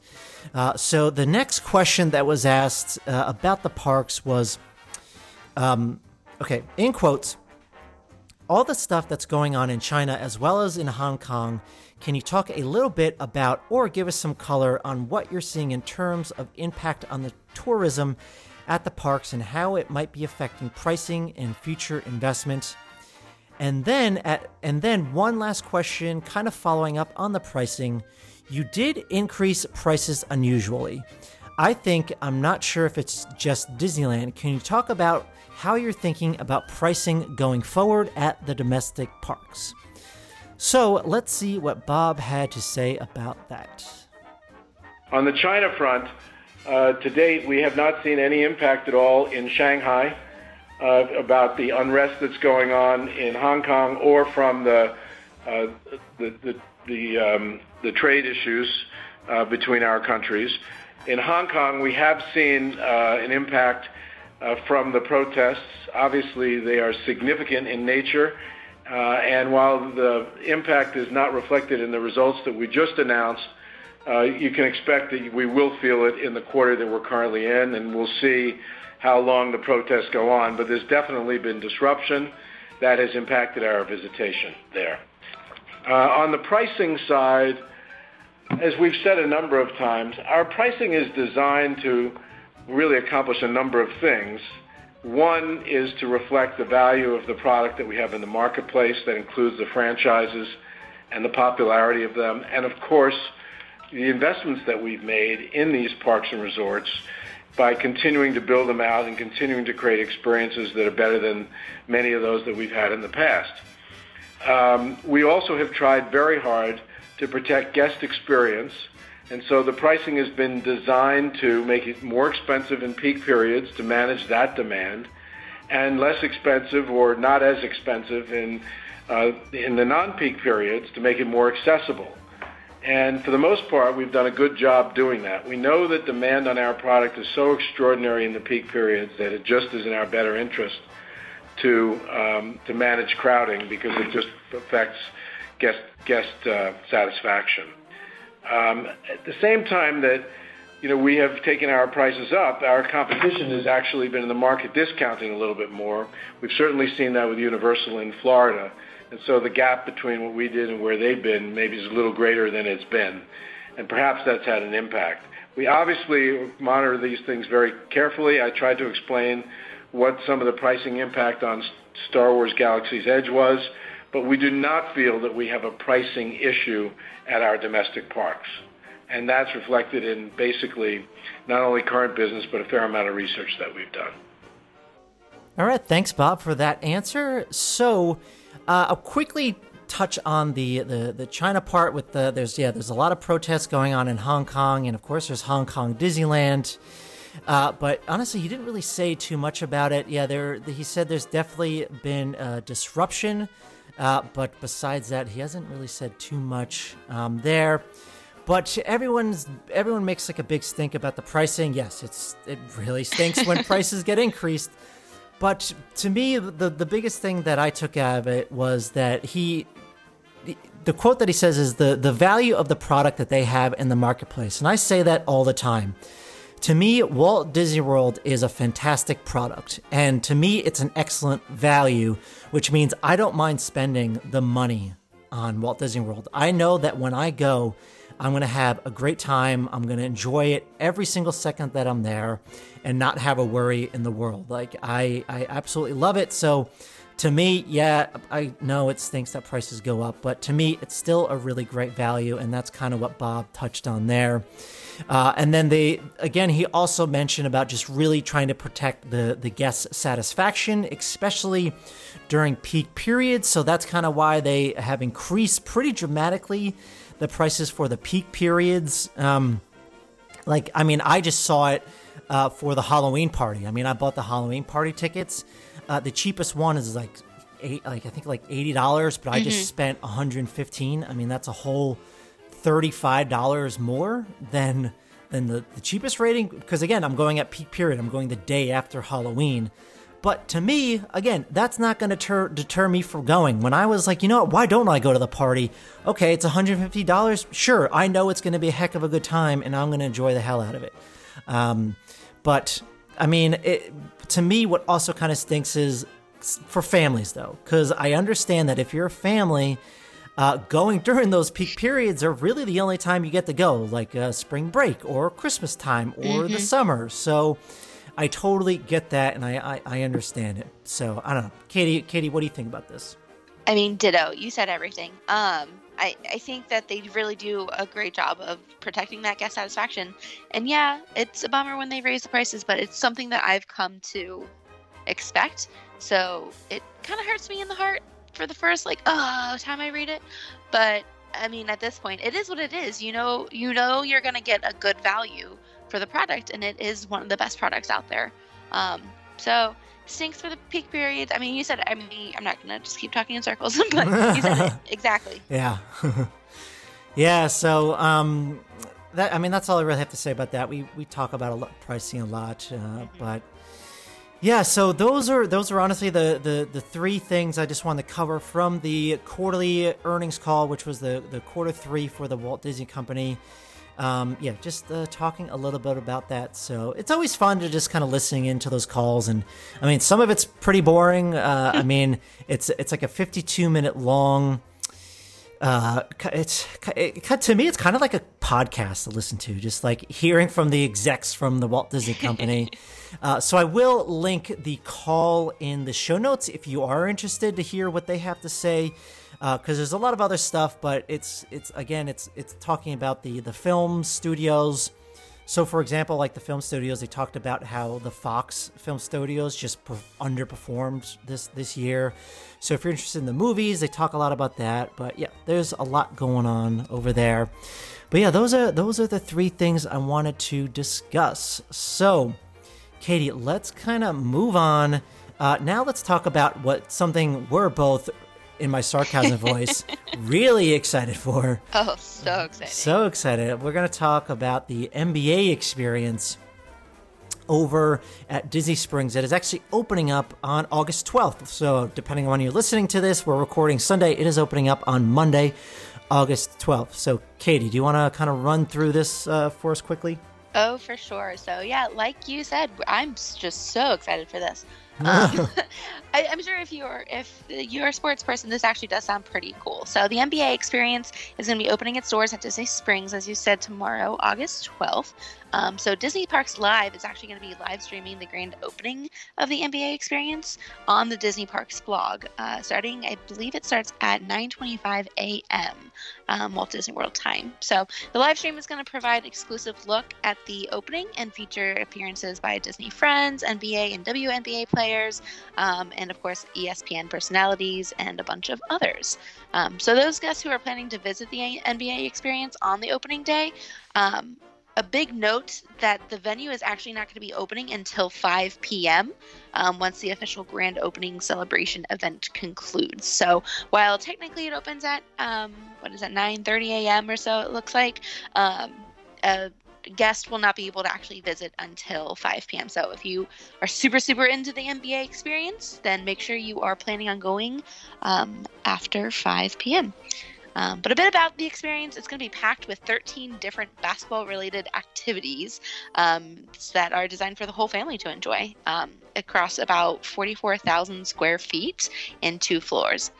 [SPEAKER 1] Uh, so the next question that was asked uh, about the parks was, um, okay, in quotes, all the stuff that's going on in China as well as in Hong Kong. Can you talk a little bit about or give us some color on what you're seeing in terms of impact on the tourism at the parks and how it might be affecting pricing and future investment? And then at and then one last question kind of following up on the pricing. You did increase prices unusually. I think I'm not sure if it's just Disneyland. Can you talk about how you're thinking about pricing going forward at the domestic parks? So let's see what Bob had to say about that.
[SPEAKER 3] On the China front, to date, we have not seen any impact at all in Shanghai uh, about the unrest that's going on in Hong Kong or from the uh, um, trade issues uh, between our countries. In Hong Kong, we have seen uh, an impact uh, from the protests. Obviously, they are significant in nature. Uh, and while the impact is not reflected in the results that we just announced, uh, you can expect that we will feel it in the quarter that we're currently in, and we'll see how long the protests go on. But there's definitely been disruption that has impacted our visitation there. Uh, on the pricing side, as we've said a number of times, our pricing is designed to really accomplish a number of things. One is to reflect the value of the product that we have in the marketplace, that includes the franchises and the popularity of them, and of course, the investments that we've made in these parks and resorts by continuing to build them out and continuing to create experiences that are better than many of those that we've had in the past. Um, we also have tried very hard to protect guest experience, and so the pricing has been designed to make it more expensive in peak periods to manage that demand, and less expensive or not as expensive in uh, in the non-peak periods to make it more accessible. And for the most part, we've done a good job doing that. We know that demand on our product is so extraordinary in the peak periods that it just is in our better interest to um, to manage crowding because it just affects guest guest uh, satisfaction. Um, at the same time that you know we have taken our prices up, our competition has actually been in the market discounting a little bit more. We've certainly seen that with Universal in Florida, the gap between what we did and where they've been maybe is a little greater than it's been, and perhaps that's had an impact. We obviously monitor these things very carefully. I tried to explain what some of the pricing impact on Star Wars Galaxy's Edge was, but we do not feel that we have a pricing issue at our domestic parks. And that's reflected in basically not only current business, but a fair amount of research that we've done.
[SPEAKER 1] All right, thanks, Bob, for that answer. Uh, I'll quickly touch on the, the the China part with the there's yeah there's a lot of protests going on in Hong Kong, and of course there's Hong Kong Disneyland. Uh, but honestly, he didn't really say too much about it. Yeah, there he said there's definitely been a disruption, uh, but besides that, he hasn't really said too much um, there. But everyone's everyone makes like a big stink about the pricing. Yes, it's it really stinks when *laughs* prices get increased. But to me, the the biggest thing that I took out of it was that he, the, quote that he says is the the value of the product that they have in the marketplace, and I say that all the time. To me, Walt Disney World is a fantastic product, and to me, it's an excellent value, which means I don't mind spending the money on Walt Disney World. I know that when I go, I'm going to have a great time. I'm going to enjoy it every single second that I'm there and not have a worry in the world. Like, I, I absolutely love it. So, to me, yeah, I know it stinks that prices go up, but to me, it's still a really great value, and that's kind of what Bob touched on there. Uh, and then they again, he also mentioned about just really trying to protect the the guest satisfaction, especially during peak periods. So that's kind of why they have increased pretty dramatically the prices for the peak periods. Um, like, I mean, I just saw it uh, for the Halloween party. I mean, I bought the Halloween party tickets. Uh, the cheapest one is like eight, like I think like eighty dollars, but I mm-hmm. just spent one hundred and fifteen. I mean, that's a whole thirty-five dollars more than than the, the cheapest rating. Because again, I'm going at peak period. I'm going the day after Halloween. But to me, again, that's not going to deter, deter me from going. When I was like, you know what, why don't I go to the party? Okay, it's $150. Sure, I know it's going to be a heck of a good time and I'm going to enjoy the hell out of it. Um, but I mean, it, to me, what also kind of stinks is for families, though, because I understand that if you're a family, uh, going *laughs* during those peak periods are really the only time you get to go, like uh, spring break or Christmas time or mm-hmm. the summer. So I totally get that, and I, I, I understand it. So I don't know, Katie. Katie, what do you think about this?
[SPEAKER 2] I mean, ditto. You said everything. Um, I, I think that they really do a great job of protecting that guest satisfaction. And yeah, it's a bummer when they raise the prices, but it's something that I've come to expect. So it kind of hurts me in the heart for the first like oh time I read it, but I mean at this point it is what it is. You know you know you're gonna get a good value for the product, and it is one of the best products out there. Um, so stinks for the peak periods. I mean, you said I mean I'm not gonna just keep talking in circles, *laughs* but you said it *laughs* exactly.
[SPEAKER 1] Yeah, *laughs* yeah. So um, that I mean that's all I really have to say about that. We we talk about a lot, pricing a lot, uh, mm-hmm. but yeah, so those are those are honestly the, the the three things I just wanted to cover from the quarterly earnings call, which was the the quarter three for the Walt Disney Company. Um, yeah, just uh, talking a little bit about that. So it's always fun to just kind of listening into those calls, and I mean, some of it's pretty boring. Uh, I *laughs* mean, it's it's like a 52 minute long uh, it's it, to me it's kind of like a podcast to listen to just like hearing from the execs from the walt disney company *laughs* uh, so i will link the call in the show notes if you are interested to hear what they have to say because uh, there's a lot of other stuff but it's it's again it's it's talking about the the film studios so, for example, like the film studios, they talked about how the Fox film studios just underperformed this this year. So, if you're interested in the movies, they talk a lot about that. But yeah, there's a lot going on over there. But yeah, those are those are the three things I wanted to discuss. So, Katie, let's kind of move on. Uh, now let's talk about what something we're both in my sarcasm *laughs* voice, really excited for.
[SPEAKER 2] Oh, so excited.
[SPEAKER 1] So excited. We're going to talk about the NBA experience over at Disney Springs that is actually opening up on August 12th. So, depending on when you're listening to this, we're recording Sunday. It is opening up on Monday, August 12th. So, Katie, do you want to kind of run through this uh, for us quickly?
[SPEAKER 2] Oh, for sure. So, yeah, like you said, I'm just so excited for this. Um, *laughs* *laughs* I, am sure if you're if you're a sports person, this actually does sound pretty cool. So the NBA experience is going to be opening its doors at Disney Springs, as you said, tomorrow, August 12th. Um, so Disney Parks Live is actually going to be live streaming the grand opening of the NBA experience on the Disney Parks blog, uh, starting I believe it starts at 9:25 a.m. Um, Walt Disney World time. So the live stream is going to provide exclusive look at the opening and feature appearances by Disney friends, NBA and WNBA players, um, and of course ESPN personalities and a bunch of others. Um, so those guests who are planning to visit the NBA experience on the opening day um, a big note that the venue is actually not going to be opening until 5 p.m. Um, once the official grand opening celebration event concludes. So while technically it opens at um, what is it 9:30 a.m. or so, it looks like um, a guest will not be able to actually visit until 5 p.m. So if you are super super into the NBA experience, then make sure you are planning on going um, after 5 p.m. Um, but a bit about the experience it's going to be packed with 13 different basketball related activities um, that are designed for the whole family to enjoy um, across about 44,000 square feet in two floors.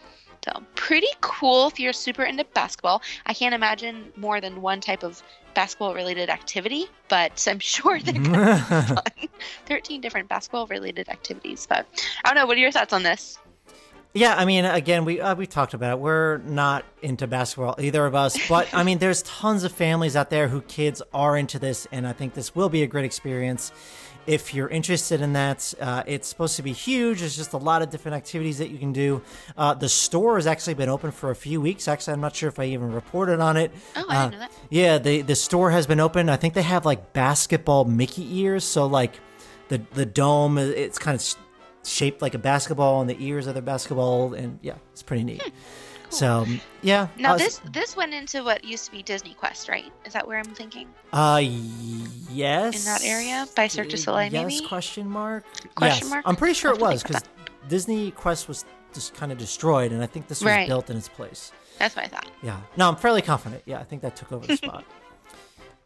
[SPEAKER 2] So, pretty cool if you're super into basketball. I can't imagine more than one type of basketball related activity, but I'm *laughs* sure they're going to be *laughs* fun. 13 different basketball related activities. But I don't know. What are your thoughts on this?
[SPEAKER 1] Yeah, I mean, again, we uh, we talked about it. We're not into basketball, either of us, but I mean, there's tons of families out there who kids are into this, and I think this will be a great experience. If you're interested in that, uh, it's supposed to be huge. There's just a lot of different activities that you can do. Uh, the store has actually been open for a few weeks. Actually, I'm not sure if I even reported on it.
[SPEAKER 2] Oh, I didn't know that.
[SPEAKER 1] Yeah, the the store has been open. I think they have like basketball Mickey ears, so like the the dome, it's kind of shaped like a basketball, and the ears are the basketball, and yeah, it's pretty neat. Hmm. So yeah.
[SPEAKER 2] Now was, this this went into what used to be Disney Quest, right? Is that where I'm thinking?
[SPEAKER 1] Uh, yes.
[SPEAKER 2] In that area by Cirque du Soleil,
[SPEAKER 1] yes,
[SPEAKER 2] maybe.
[SPEAKER 1] Question mark.
[SPEAKER 2] Question
[SPEAKER 1] yes.
[SPEAKER 2] mark.
[SPEAKER 1] I'm pretty sure it was because Disney Quest was just kind of destroyed, and I think this was
[SPEAKER 2] right.
[SPEAKER 1] built in its place.
[SPEAKER 2] That's what I thought.
[SPEAKER 1] Yeah. No, I'm fairly confident. Yeah, I think that took over the *laughs* spot.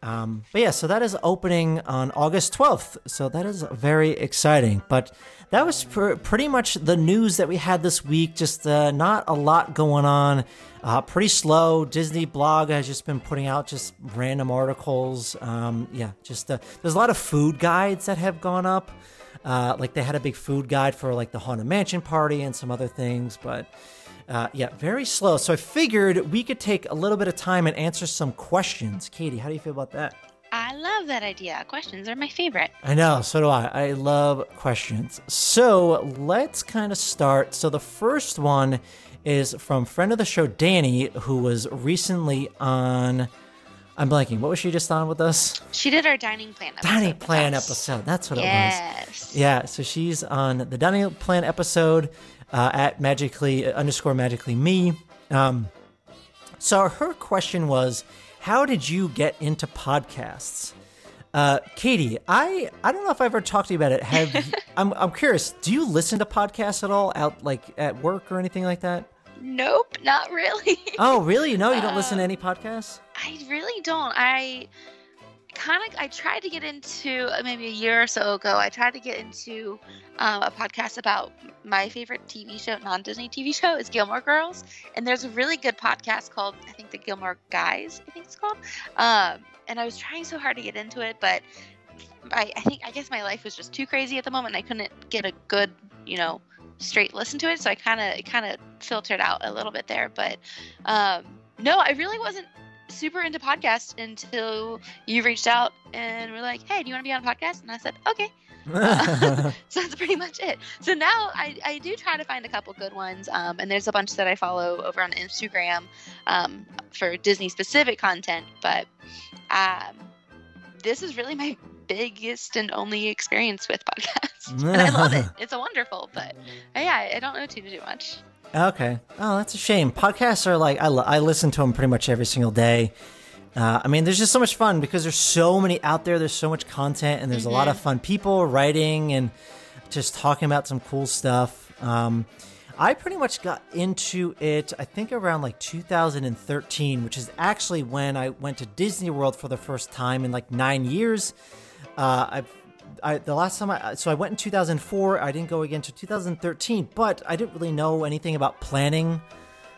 [SPEAKER 1] Um, but yeah, so that is opening on August 12th. So that is very exciting. But that was pr- pretty much the news that we had this week. Just uh, not a lot going on. Uh, pretty slow. Disney blog has just been putting out just random articles. Um, yeah, just uh, there's a lot of food guides that have gone up. Uh, like they had a big food guide for like the Haunted Mansion party and some other things, but uh, yeah, very slow. So I figured we could take a little bit of time and answer some questions. Katie, how do you feel about that?
[SPEAKER 2] I love that idea. Questions are my favorite.
[SPEAKER 1] I know, so do I. I love questions. So let's kind of start. So the first one is from friend of the show, Danny, who was recently on. I'm blanking. What was she just on with us?
[SPEAKER 2] She did our dining plan episode.
[SPEAKER 1] Dining plan episode. That's what
[SPEAKER 2] yes.
[SPEAKER 1] it was. Yes. Yeah. So she's on the dining plan episode uh, at magically uh, underscore magically me. Um, so her question was, how did you get into podcasts? Uh, Katie, I I don't know if I've ever talked to you about it. Have you, *laughs* I'm I'm curious. Do you listen to podcasts at all out like at work or anything like that?
[SPEAKER 2] Nope, not really.
[SPEAKER 1] oh, really? No, you don't listen to *laughs* any podcasts?
[SPEAKER 2] I really don't. I kind of I tried to get into uh, maybe a year or so ago. I tried to get into um, a podcast about my favorite TV show, non-Disney TV show, is Gilmore Girls, and there's a really good podcast called I think the Gilmore Guys. I think it's called. Um, and I was trying so hard to get into it, but I, I think I guess my life was just too crazy at the moment. I couldn't get a good, you know, straight listen to it, so I kind of it kind of filtered out a little bit there. But um, no, I really wasn't super into podcasts until you reached out and were like, "Hey, do you want to be on a podcast?" And I said, "Okay." uh, *laughs* *laughs* so that's pretty much it. So now I, I do try to find a couple good ones, um, and there's a bunch that I follow over on Instagram um, for Disney specific content. But um, this is really my biggest and only experience with podcasts, *laughs* and I love it. It's a wonderful, but yeah, I don't know too too much.
[SPEAKER 1] Okay. Oh, that's a shame. Podcasts are like I, I listen to them pretty much every single day. Uh, I mean, there's just so much fun because there's so many out there. There's so much content, and there's mm-hmm. a lot of mm-hmm. fun people writing and just talking about some cool stuff. Um, I pretty much got into it, I think around like 2013, which is actually when I went to Disney World for the first time in like nine years. Uh, I've I, the last time I so I went in 2004. I didn't go again to 2013, but I didn't really know anything about planning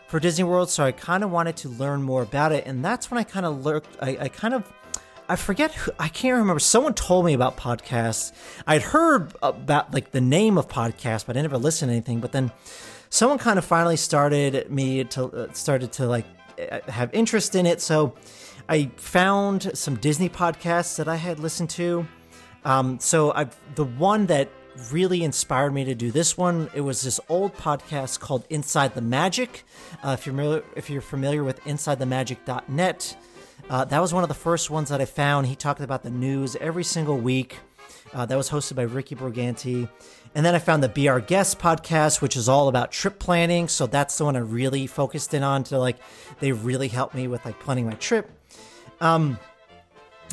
[SPEAKER 1] for Disney World, so I kind of wanted to learn more about it, and that's when I kind of looked. I, I kind of I forget who, I can't remember. Someone told me about podcasts. I'd heard about like the name of podcasts, but I never listened to anything. But then someone kind of finally started me to uh, started to like uh, have interest in it. So I found some Disney podcasts that I had listened to um, so I the one that really inspired me to do this one. It was this old podcast called Inside the Magic. Uh, if you're familiar, if you're familiar with InsideTheMagic.net, uh, that was one of the first ones that I found. He talked about the news every single week. Uh, that was hosted by Ricky Brigante. And then I found the Be Our Guest podcast, which is all about trip planning. So that's the one I really focused in on to like, they really helped me with like planning my trip. Um,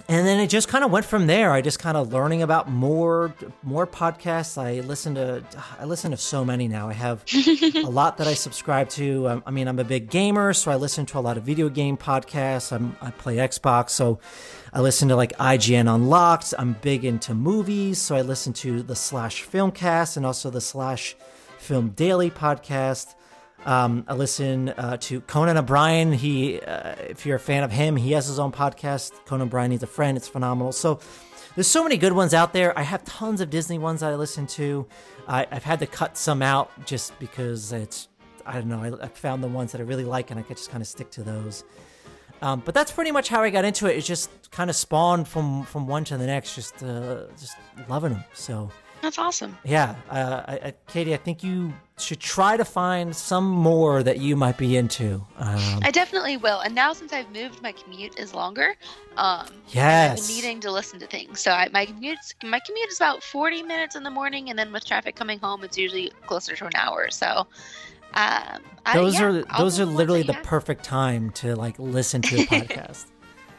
[SPEAKER 1] and then it just kind of went from there. I just kind of learning about more more podcasts. I listen to I listen to so many now. I have *laughs* a lot that I subscribe to. Um, I mean, I'm a big gamer, so I listen to a lot of video game podcasts. I'm, I play Xbox, so I listen to like IGN Unlocked. I'm big into movies, so I listen to the Slash Filmcast and also the Slash Film Daily podcast. Um, I listen uh, to Conan O'Brien. He, uh, if you're a fan of him, he has his own podcast. Conan O'Brien needs a friend. It's phenomenal. So there's so many good ones out there. I have tons of Disney ones that I listen to. I, have had to cut some out just because it's I don't know. I, I, found the ones that I really like, and I could just kind of stick to those. Um, but that's pretty much how I got into it. It just kind of spawned from from one to the next, just uh, just loving them. So
[SPEAKER 2] that's awesome.
[SPEAKER 1] Yeah, uh, I, I, Katie, I think you should try to find some more that you might be into.
[SPEAKER 2] Um, I definitely will. And now, since I've moved, my commute is longer. Um,
[SPEAKER 1] yes.
[SPEAKER 2] I've been needing to listen to things. So I, my commute my commute is about forty minutes in the morning, and then with traffic coming home, it's usually closer to an hour. So. Um,
[SPEAKER 1] those
[SPEAKER 2] I,
[SPEAKER 1] yeah,
[SPEAKER 2] are
[SPEAKER 1] those are literally the perfect time to like listen to a *laughs* podcast.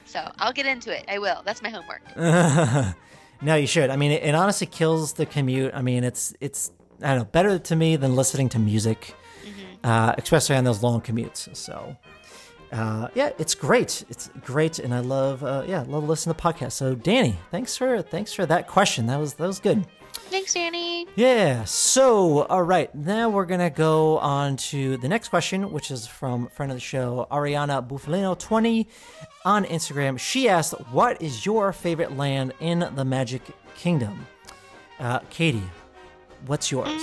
[SPEAKER 2] so I'll get into it. I will. That's my homework. *laughs*
[SPEAKER 1] no, you should. I mean, it, it honestly kills the commute. I mean, it's it's I don't know, better to me than listening to music, mm-hmm. uh, especially on those long commutes. So, uh, yeah, it's great. It's great, and I love, uh, yeah, love listening to podcasts. So, Danny, thanks for thanks for that question. That was that was good.
[SPEAKER 2] Thanks, Danny.
[SPEAKER 1] Yeah. So, all right, now we're gonna go on to the next question, which is from friend of the show Ariana Buffalino twenty on Instagram. She asked, "What is your favorite land in the Magic Kingdom?" Uh, Katie, What's yours?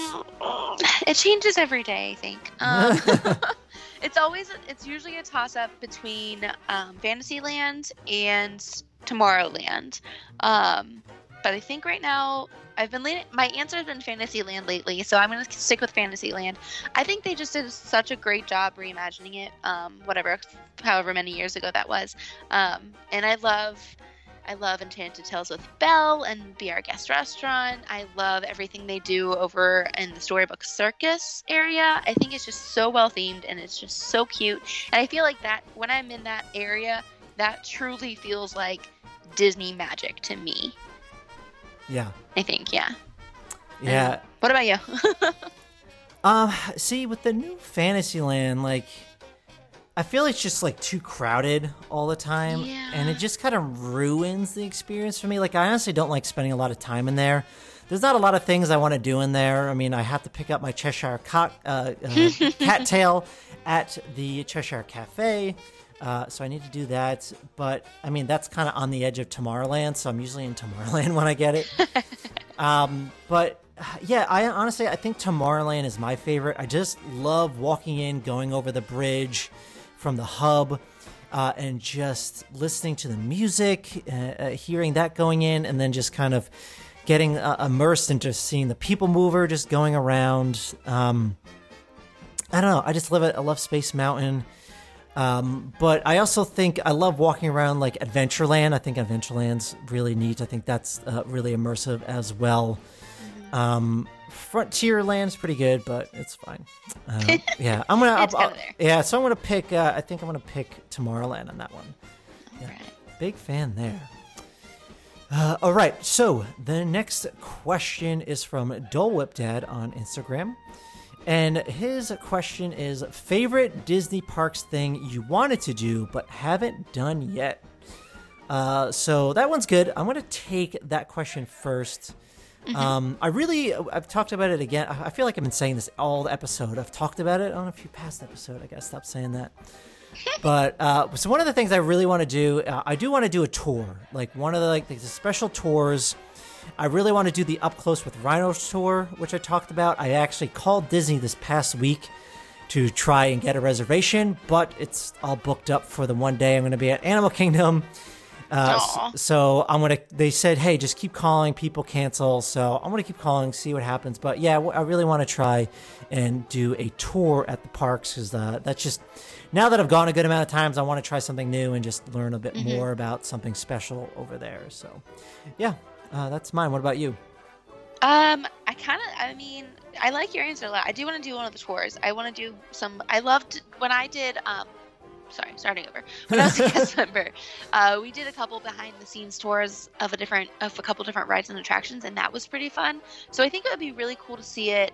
[SPEAKER 2] It changes every day, I think. *laughs* Um, *laughs* it's always it's usually a toss up between um, Fantasyland and Tomorrowland. Um, but I think right now I've been leaning. My answer has been Fantasyland lately, so I'm going to stick with Fantasyland. I think they just did such a great job reimagining it. Um, whatever, however many years ago that was, um, and I love I love Enchanted Tales with Belle and Be Our Guest Restaurant. I love everything they do over in the Storybook Circus area. I think it's just so well themed and it's just so cute. And I feel like that when I'm in that area, that truly feels like Disney magic to me.
[SPEAKER 1] Yeah.
[SPEAKER 2] I think, yeah.
[SPEAKER 1] Yeah. Um,
[SPEAKER 2] what about you?
[SPEAKER 1] um, *laughs* see, with the new Fantasyland, like I feel it's just like too crowded all the time,
[SPEAKER 2] yeah.
[SPEAKER 1] and it just kind of ruins the experience for me. Like I honestly don't like spending a lot of time in there. There's not a lot of things I want to do in there. I mean, I have to pick up my Cheshire uh, uh, *laughs* cattail at the Cheshire Cafe. Uh, so I need to do that. But I mean, that's kind of on the edge of Tomorrowland, so I'm usually in Tomorrowland *laughs* when I get it. *laughs* um, but yeah, I honestly I think Tomorrowland is my favorite. I just love walking in, going over the bridge, from the hub. Uh, and just listening to the music, uh, uh, hearing that going in, and then just kind of getting uh, immersed into seeing the people mover just going around. Um, I don't know. I just love it. I love Space Mountain. Um, but I also think I love walking around like Adventureland. I think Adventureland's really neat. I think that's uh, really immersive as well. Um, Frontierland's pretty good, but it's fine. Uh, *laughs* yeah, I'm gonna.
[SPEAKER 2] I'll, I'll,
[SPEAKER 1] yeah, so I'm gonna pick. Uh, I think I'm gonna pick Tomorrowland on that one. Yeah, right. big fan there. Uh, all right, so the next question is from Dole Whip Dad on Instagram. And his question is favorite Disney parks thing you wanted to do but haven't done yet. Uh, so that one's good. I'm going to take that question first. Mm-hmm. Um, I really, I've talked about it again. I feel like I've been saying this all the episode. I've talked about it on a few past episode. I gotta stop saying that. *laughs* but uh, so one of the things I really want to do, uh, I do want to do a tour, like one of the like the special tours. I really want to do the up close with rhinos tour, which I talked about. I actually called Disney this past week to try and get a reservation, but it's all booked up for the one day I'm going to be at Animal Kingdom uh, so I'm gonna. They said, "Hey, just keep calling. People cancel." So I'm gonna keep calling, see what happens. But yeah, I really want to try and do a tour at the parks because uh, that's just now that I've gone a good amount of times, I want to try something new and just learn a bit mm-hmm. more about something special over there. So, yeah, uh, that's mine. What about you?
[SPEAKER 2] Um, I kind of. I mean, I like your answer a lot. I do want to do one of the tours. I want to do some. I loved when I did um sorry, starting over. When I was a *laughs* guest member, uh, we did a couple behind the scenes tours of a different of a couple different rides and attractions, and that was pretty fun. So I think it would be really cool to see it,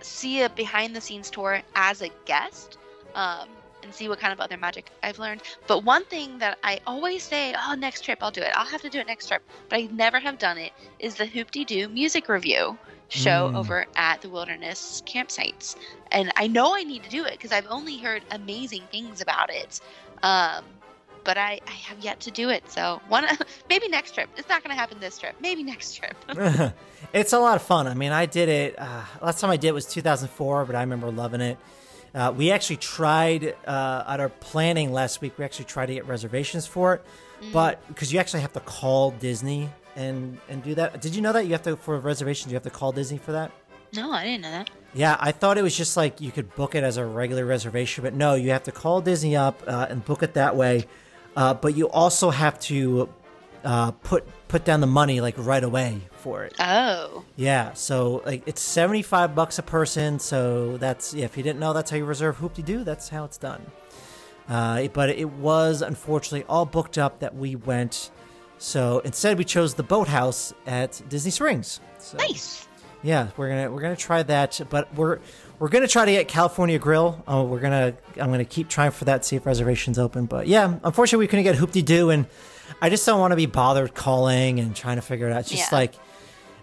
[SPEAKER 2] see a behind the scenes tour as a guest. Um, and see what kind of other magic I've learned. But one thing that I always say, oh, next trip I'll do it. I'll have to do it next trip, but I never have done it. Is the Hoop-Dee-Doo Music Revue show mm. over at the wilderness campsites. And i know i need to do it because i've only heard amazing things about it. Um, but I, I have yet to do it. So one *laughs* maybe next trip. It's not going to happen this trip. Maybe next trip. *laughs* *laughs*
[SPEAKER 1] It's a lot of fun. I mean i did it uh, last time i did was 2004 but i remember loving it. Uh, we actually tried uh, at our planning last week. We actually tried to get reservations for it, mm. but because you actually have to call Disney and and do that. Did you know that you have to for reservations you have to call Disney for that?
[SPEAKER 2] No, I didn't know that.
[SPEAKER 1] Yeah, I thought it was just like you could book it as a regular reservation, but no, you have to call Disney up uh, and book it that way. Uh, but you also have to uh, put put down the money like right away for it.
[SPEAKER 2] Oh.
[SPEAKER 1] Yeah, so like it's seventy five bucks a person. So that's yeah, if you didn't know, that's how you reserve Hoop-Dee-Doo. That's how it's done. Uh, but it was unfortunately all booked up that we went. So instead, we chose the boathouse at Disney Springs. So,
[SPEAKER 2] nice.
[SPEAKER 1] Yeah, we're gonna we're gonna try that, but we're we're gonna try to get California Grill. Uh, we're gonna I'm gonna keep trying for that, see if reservations open. But yeah, unfortunately, we couldn't get Hoop-Dee-Doo, and I just don't want to be bothered calling and trying to figure it out. It's just yeah. like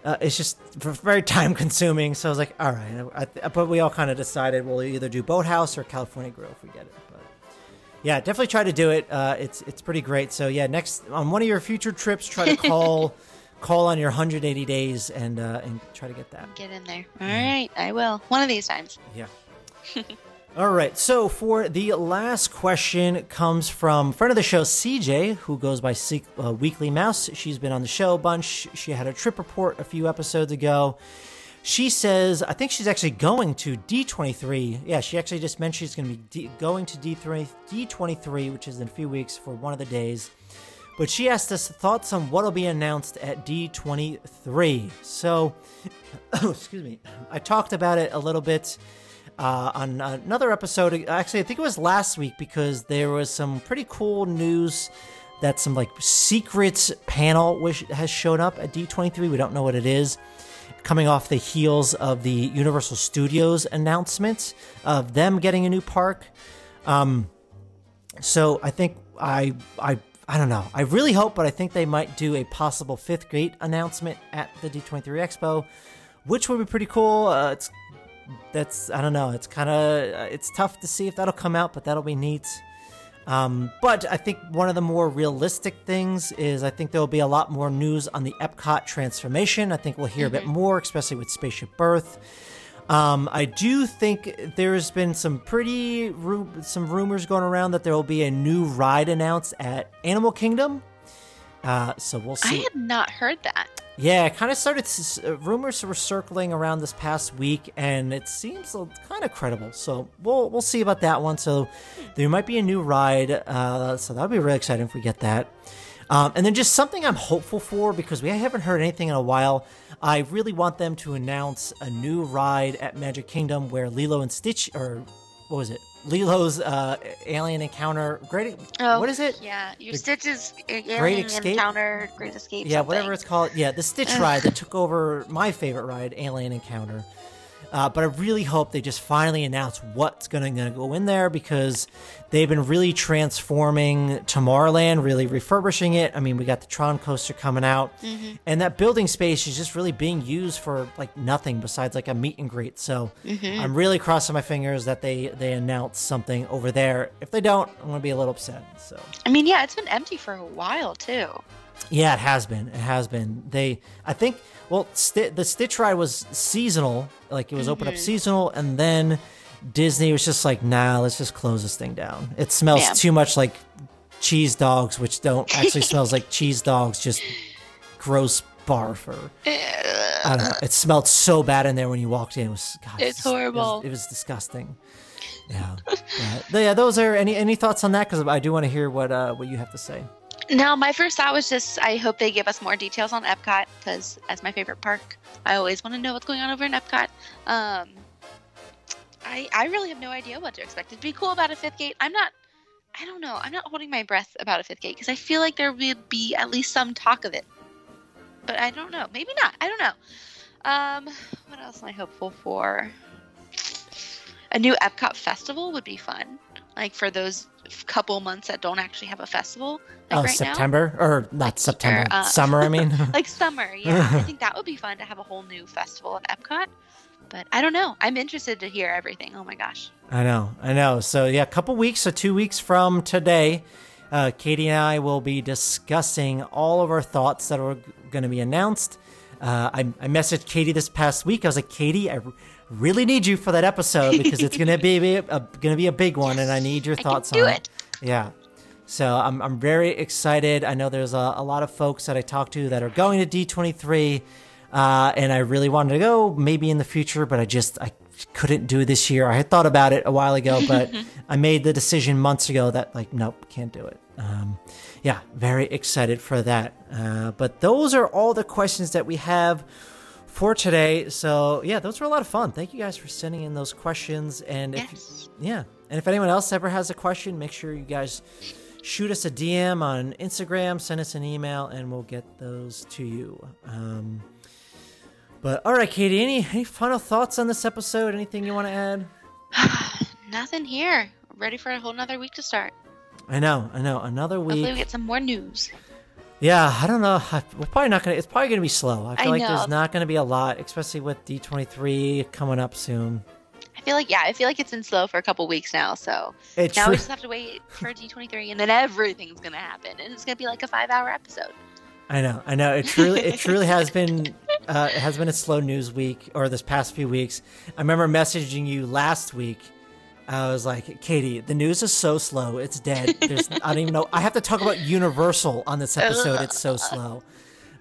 [SPEAKER 1] uh, it's just very time consuming. So I was like, all right. I, but we all kind of decided we'll either do Boathouse or California Grill if we get it. Yeah, definitely try to do it. Uh, it's it's pretty great. So yeah, next on one of your future trips, try to call *laughs* call on your 180 days and uh, and try to get that.
[SPEAKER 2] Get in there. All right, I will. One of these times.
[SPEAKER 1] Yeah. *laughs* All right. So for the last question comes from friend of the show CJ, who goes by uh, Weekly Mouse. She's been on the show a bunch. She had a trip report a few episodes ago. She says, I think she's actually going to D23. Yeah, she actually just mentioned she's going to be D- going to D3, D23, which is in a few weeks for one of the days. But she asked us thoughts on what will be announced at D23. So, *coughs* excuse me, I talked about it a little bit uh, on another episode. Actually, I think it was last week because there was some pretty cool news that some like secret panel which has shown up at D23. We don't know what it is. Coming off the heels of the Universal Studios announcement of them getting a new park. Um, so I think I I I don't know. I really hope, but I think they might do a possible fifth gate announcement at the D23 Expo, which would be pretty cool. Uh, it's that's I don't know. It's kind of it's tough to see if that'll come out, but that'll be neat. Um, but I think one of the more realistic things is I think there will be a lot more news on the Epcot transformation. I think we'll hear mm-hmm. a bit mm-hmm. more, especially with Spaceship Earth. Um, I do think there's been some pretty ru- some rumors going around that there will be a new ride announced at Animal Kingdom. Uh, so we'll see.
[SPEAKER 2] I had not heard that.
[SPEAKER 1] Yeah, kind of started. Uh, rumors were circling around this past week, and it seems kind of credible. So we'll we'll see about that one. So there might be a new ride. Uh, so that'll be really exciting if we get that. Um, and then just something I'm hopeful for because we haven't heard anything in a while. I really want them to announce a new ride at Magic Kingdom where Lilo and Stitch, or what was it? Lilo's uh, alien encounter. Great. Oh, what is it?
[SPEAKER 2] Yeah, your the Stitch's Great Escape encounter, Great Escape.
[SPEAKER 1] Yeah,
[SPEAKER 2] something.
[SPEAKER 1] whatever it's called. Yeah, the Stitch ride that took over my favorite ride, Alien Encounter. Uh, but I really hope they just finally announce what's going to go in there because they've been really transforming Tomorrowland, really refurbishing it. I mean, we got the Tron coaster coming out, mm-hmm. and that building space is just really being used for like nothing besides like a meet and greet. So mm-hmm. I'm really crossing my fingers that they they announce something over there. If they don't, I'm going to be a little upset. So
[SPEAKER 2] I mean, yeah, it's been empty for a while too.
[SPEAKER 1] Yeah, it has been. It has been. They, I think, well, St- the Stitch ride was seasonal, like it was mm-hmm. open up mm-hmm. seasonal, and then Disney was just like, nah, let's just close this thing down. It smells yeah. too much like cheese dogs, which don't actually *laughs* smells like cheese dogs, just gross barf or I don't know. It smelled so bad in there when you walked in. It was
[SPEAKER 2] God, it's, horrible.
[SPEAKER 1] It was, it was disgusting. Yeah, yeah. Those are any any thoughts on that? Because I do want to hear what uh, what you have to say.
[SPEAKER 2] No, my first thought was just I hope they give us more details on Epcot because as my favorite park, I always want to know what's going on over in Epcot. Um, I I really have no idea what to expect. It'd be cool about a fifth gate. I'm not. I don't know. I'm not holding my breath about a fifth gate because I feel like there would be at least some talk of it. But I don't know. Maybe not. I don't know. Um, what else am I hopeful for? A new Epcot festival would be fun. Like for those couple months that don't actually have a festival. Like
[SPEAKER 1] oh, right September now. or not September, or, uh, *laughs* summer. I mean, *laughs*
[SPEAKER 2] like summer. Yeah, *laughs* I think that would be fun to have a whole new festival at Epcot. But I don't know. I'm interested to hear everything. Oh my gosh.
[SPEAKER 1] I know. I know. So yeah, a couple weeks, so two weeks from today, uh, Katie and I will be discussing all of our thoughts that are going to be announced. Uh, I, I, messaged Katie this past week. I was like, Katie, I really need you for that episode *laughs* because it's gonna be a, gonna be a big one, yes, and I need your thoughts on it. it. Yeah. So I'm, I'm very excited. I know there's a, a lot of folks that I talk to that are going to D23, uh, and I really wanted to go maybe in the future, but I just I couldn't do it this year. I had thought about it a while ago, but *laughs* I made the decision months ago that like nope, can't do it. Um, yeah, very excited for that. Uh, but those are all the questions that we have for today. So yeah, those were a lot of fun. Thank you guys for sending in those questions. And if yes. yeah, and if anyone else ever has a question, make sure you guys shoot us a DM on Instagram, send us an email, and we'll get those to you. Um, but all right, Katie, any any final thoughts on this episode? Anything you want to add? *sighs*
[SPEAKER 2] Nothing here. Ready for a whole another week to start.
[SPEAKER 1] I know, I know. Another week.
[SPEAKER 2] Hopefully, we get some more news.
[SPEAKER 1] Yeah, I don't know. We're probably not gonna. It's probably gonna be slow. I feel I like know. there's not gonna be a lot, especially with D23 coming up soon.
[SPEAKER 2] I feel like yeah, I feel like it's been slow for a couple weeks now. So it's now we just have to wait for D23, and then everything's gonna happen, and it's gonna be like a five-hour episode.
[SPEAKER 1] I know, I know. It truly, it truly has *laughs* been, uh, it has been a slow news week or this past few weeks. I remember messaging you last week. I was like, Katie, the news is so slow. It's dead. There's, I don't even know. I have to talk about Universal on this episode. It's so slow.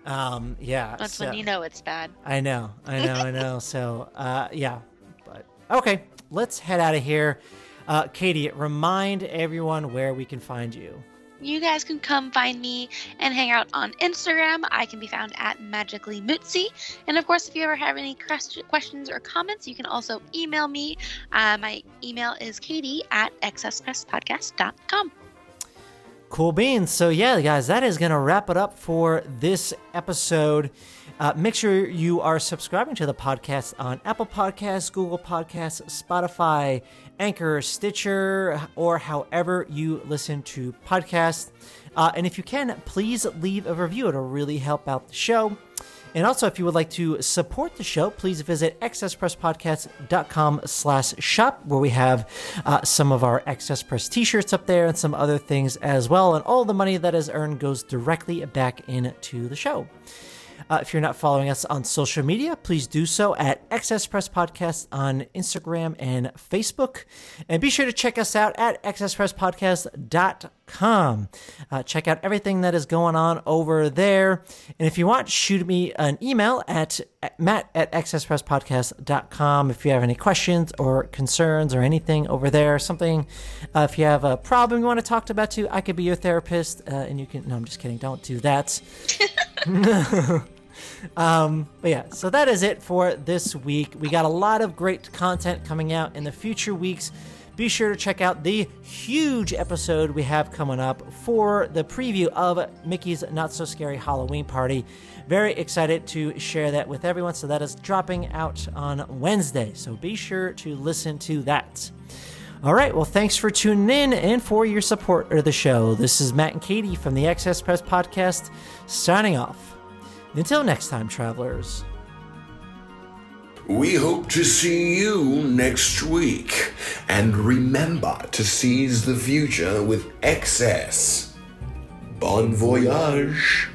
[SPEAKER 1] Um, yeah.
[SPEAKER 2] That's so, when you know it's bad.
[SPEAKER 1] I know, I know, I know. So, uh, yeah. But okay, let's head out of here. Uh, Katie, remind everyone where we can find you
[SPEAKER 2] you guys can come find me and hang out on Instagram. I can be found at Magically Mootsie. And of course, if you ever have any questions or comments, you can also email me. Uh, my email is katie at excesspresspodcast.com.
[SPEAKER 1] Cool beans. So, yeah, guys, that is going to wrap it up for this episode. Uh, make sure you are subscribing to the podcast on Apple Podcasts, Google Podcasts, Spotify, Anchor, Stitcher, or however you listen to podcasts. Uh, and if you can, please leave a review. It'll really help out the show. And also, if you would like to support the show, please visit excesspresspodcast.com slash shop, where we have uh, some of our Excess Press t-shirts up there and some other things as well. And all the money that is earned goes directly back into the show. Uh, if you're not following us on social media, please do so at Excess Press Podcast on Instagram and Facebook. And be sure to check us out at Uh, check out everything that is going on over there. And if you want, shoot me an email at, at matt at excesspresspodcast.com if you have any questions or concerns or anything over there. Something, uh, if you have a problem you want to talk about too, I could be your therapist. Uh, and you can, no, I'm just kidding. Don't do that. *laughs* um, but yeah, so that is it for this week. We got a lot of great content coming out in the future weeks. Be sure to check out the huge episode we have coming up for the preview of Mickey's Not So Scary Halloween Party. Very excited to share that with everyone. So that is dropping out on Wednesday. So be sure to listen to that. All right. Well, thanks for tuning in and for your support of the show. This is Matt and Katie from the Excess Press Podcast signing off. Until next time, travelers.
[SPEAKER 5] We hope to see you next week. And remember to seize the future with excess. Bon voyage.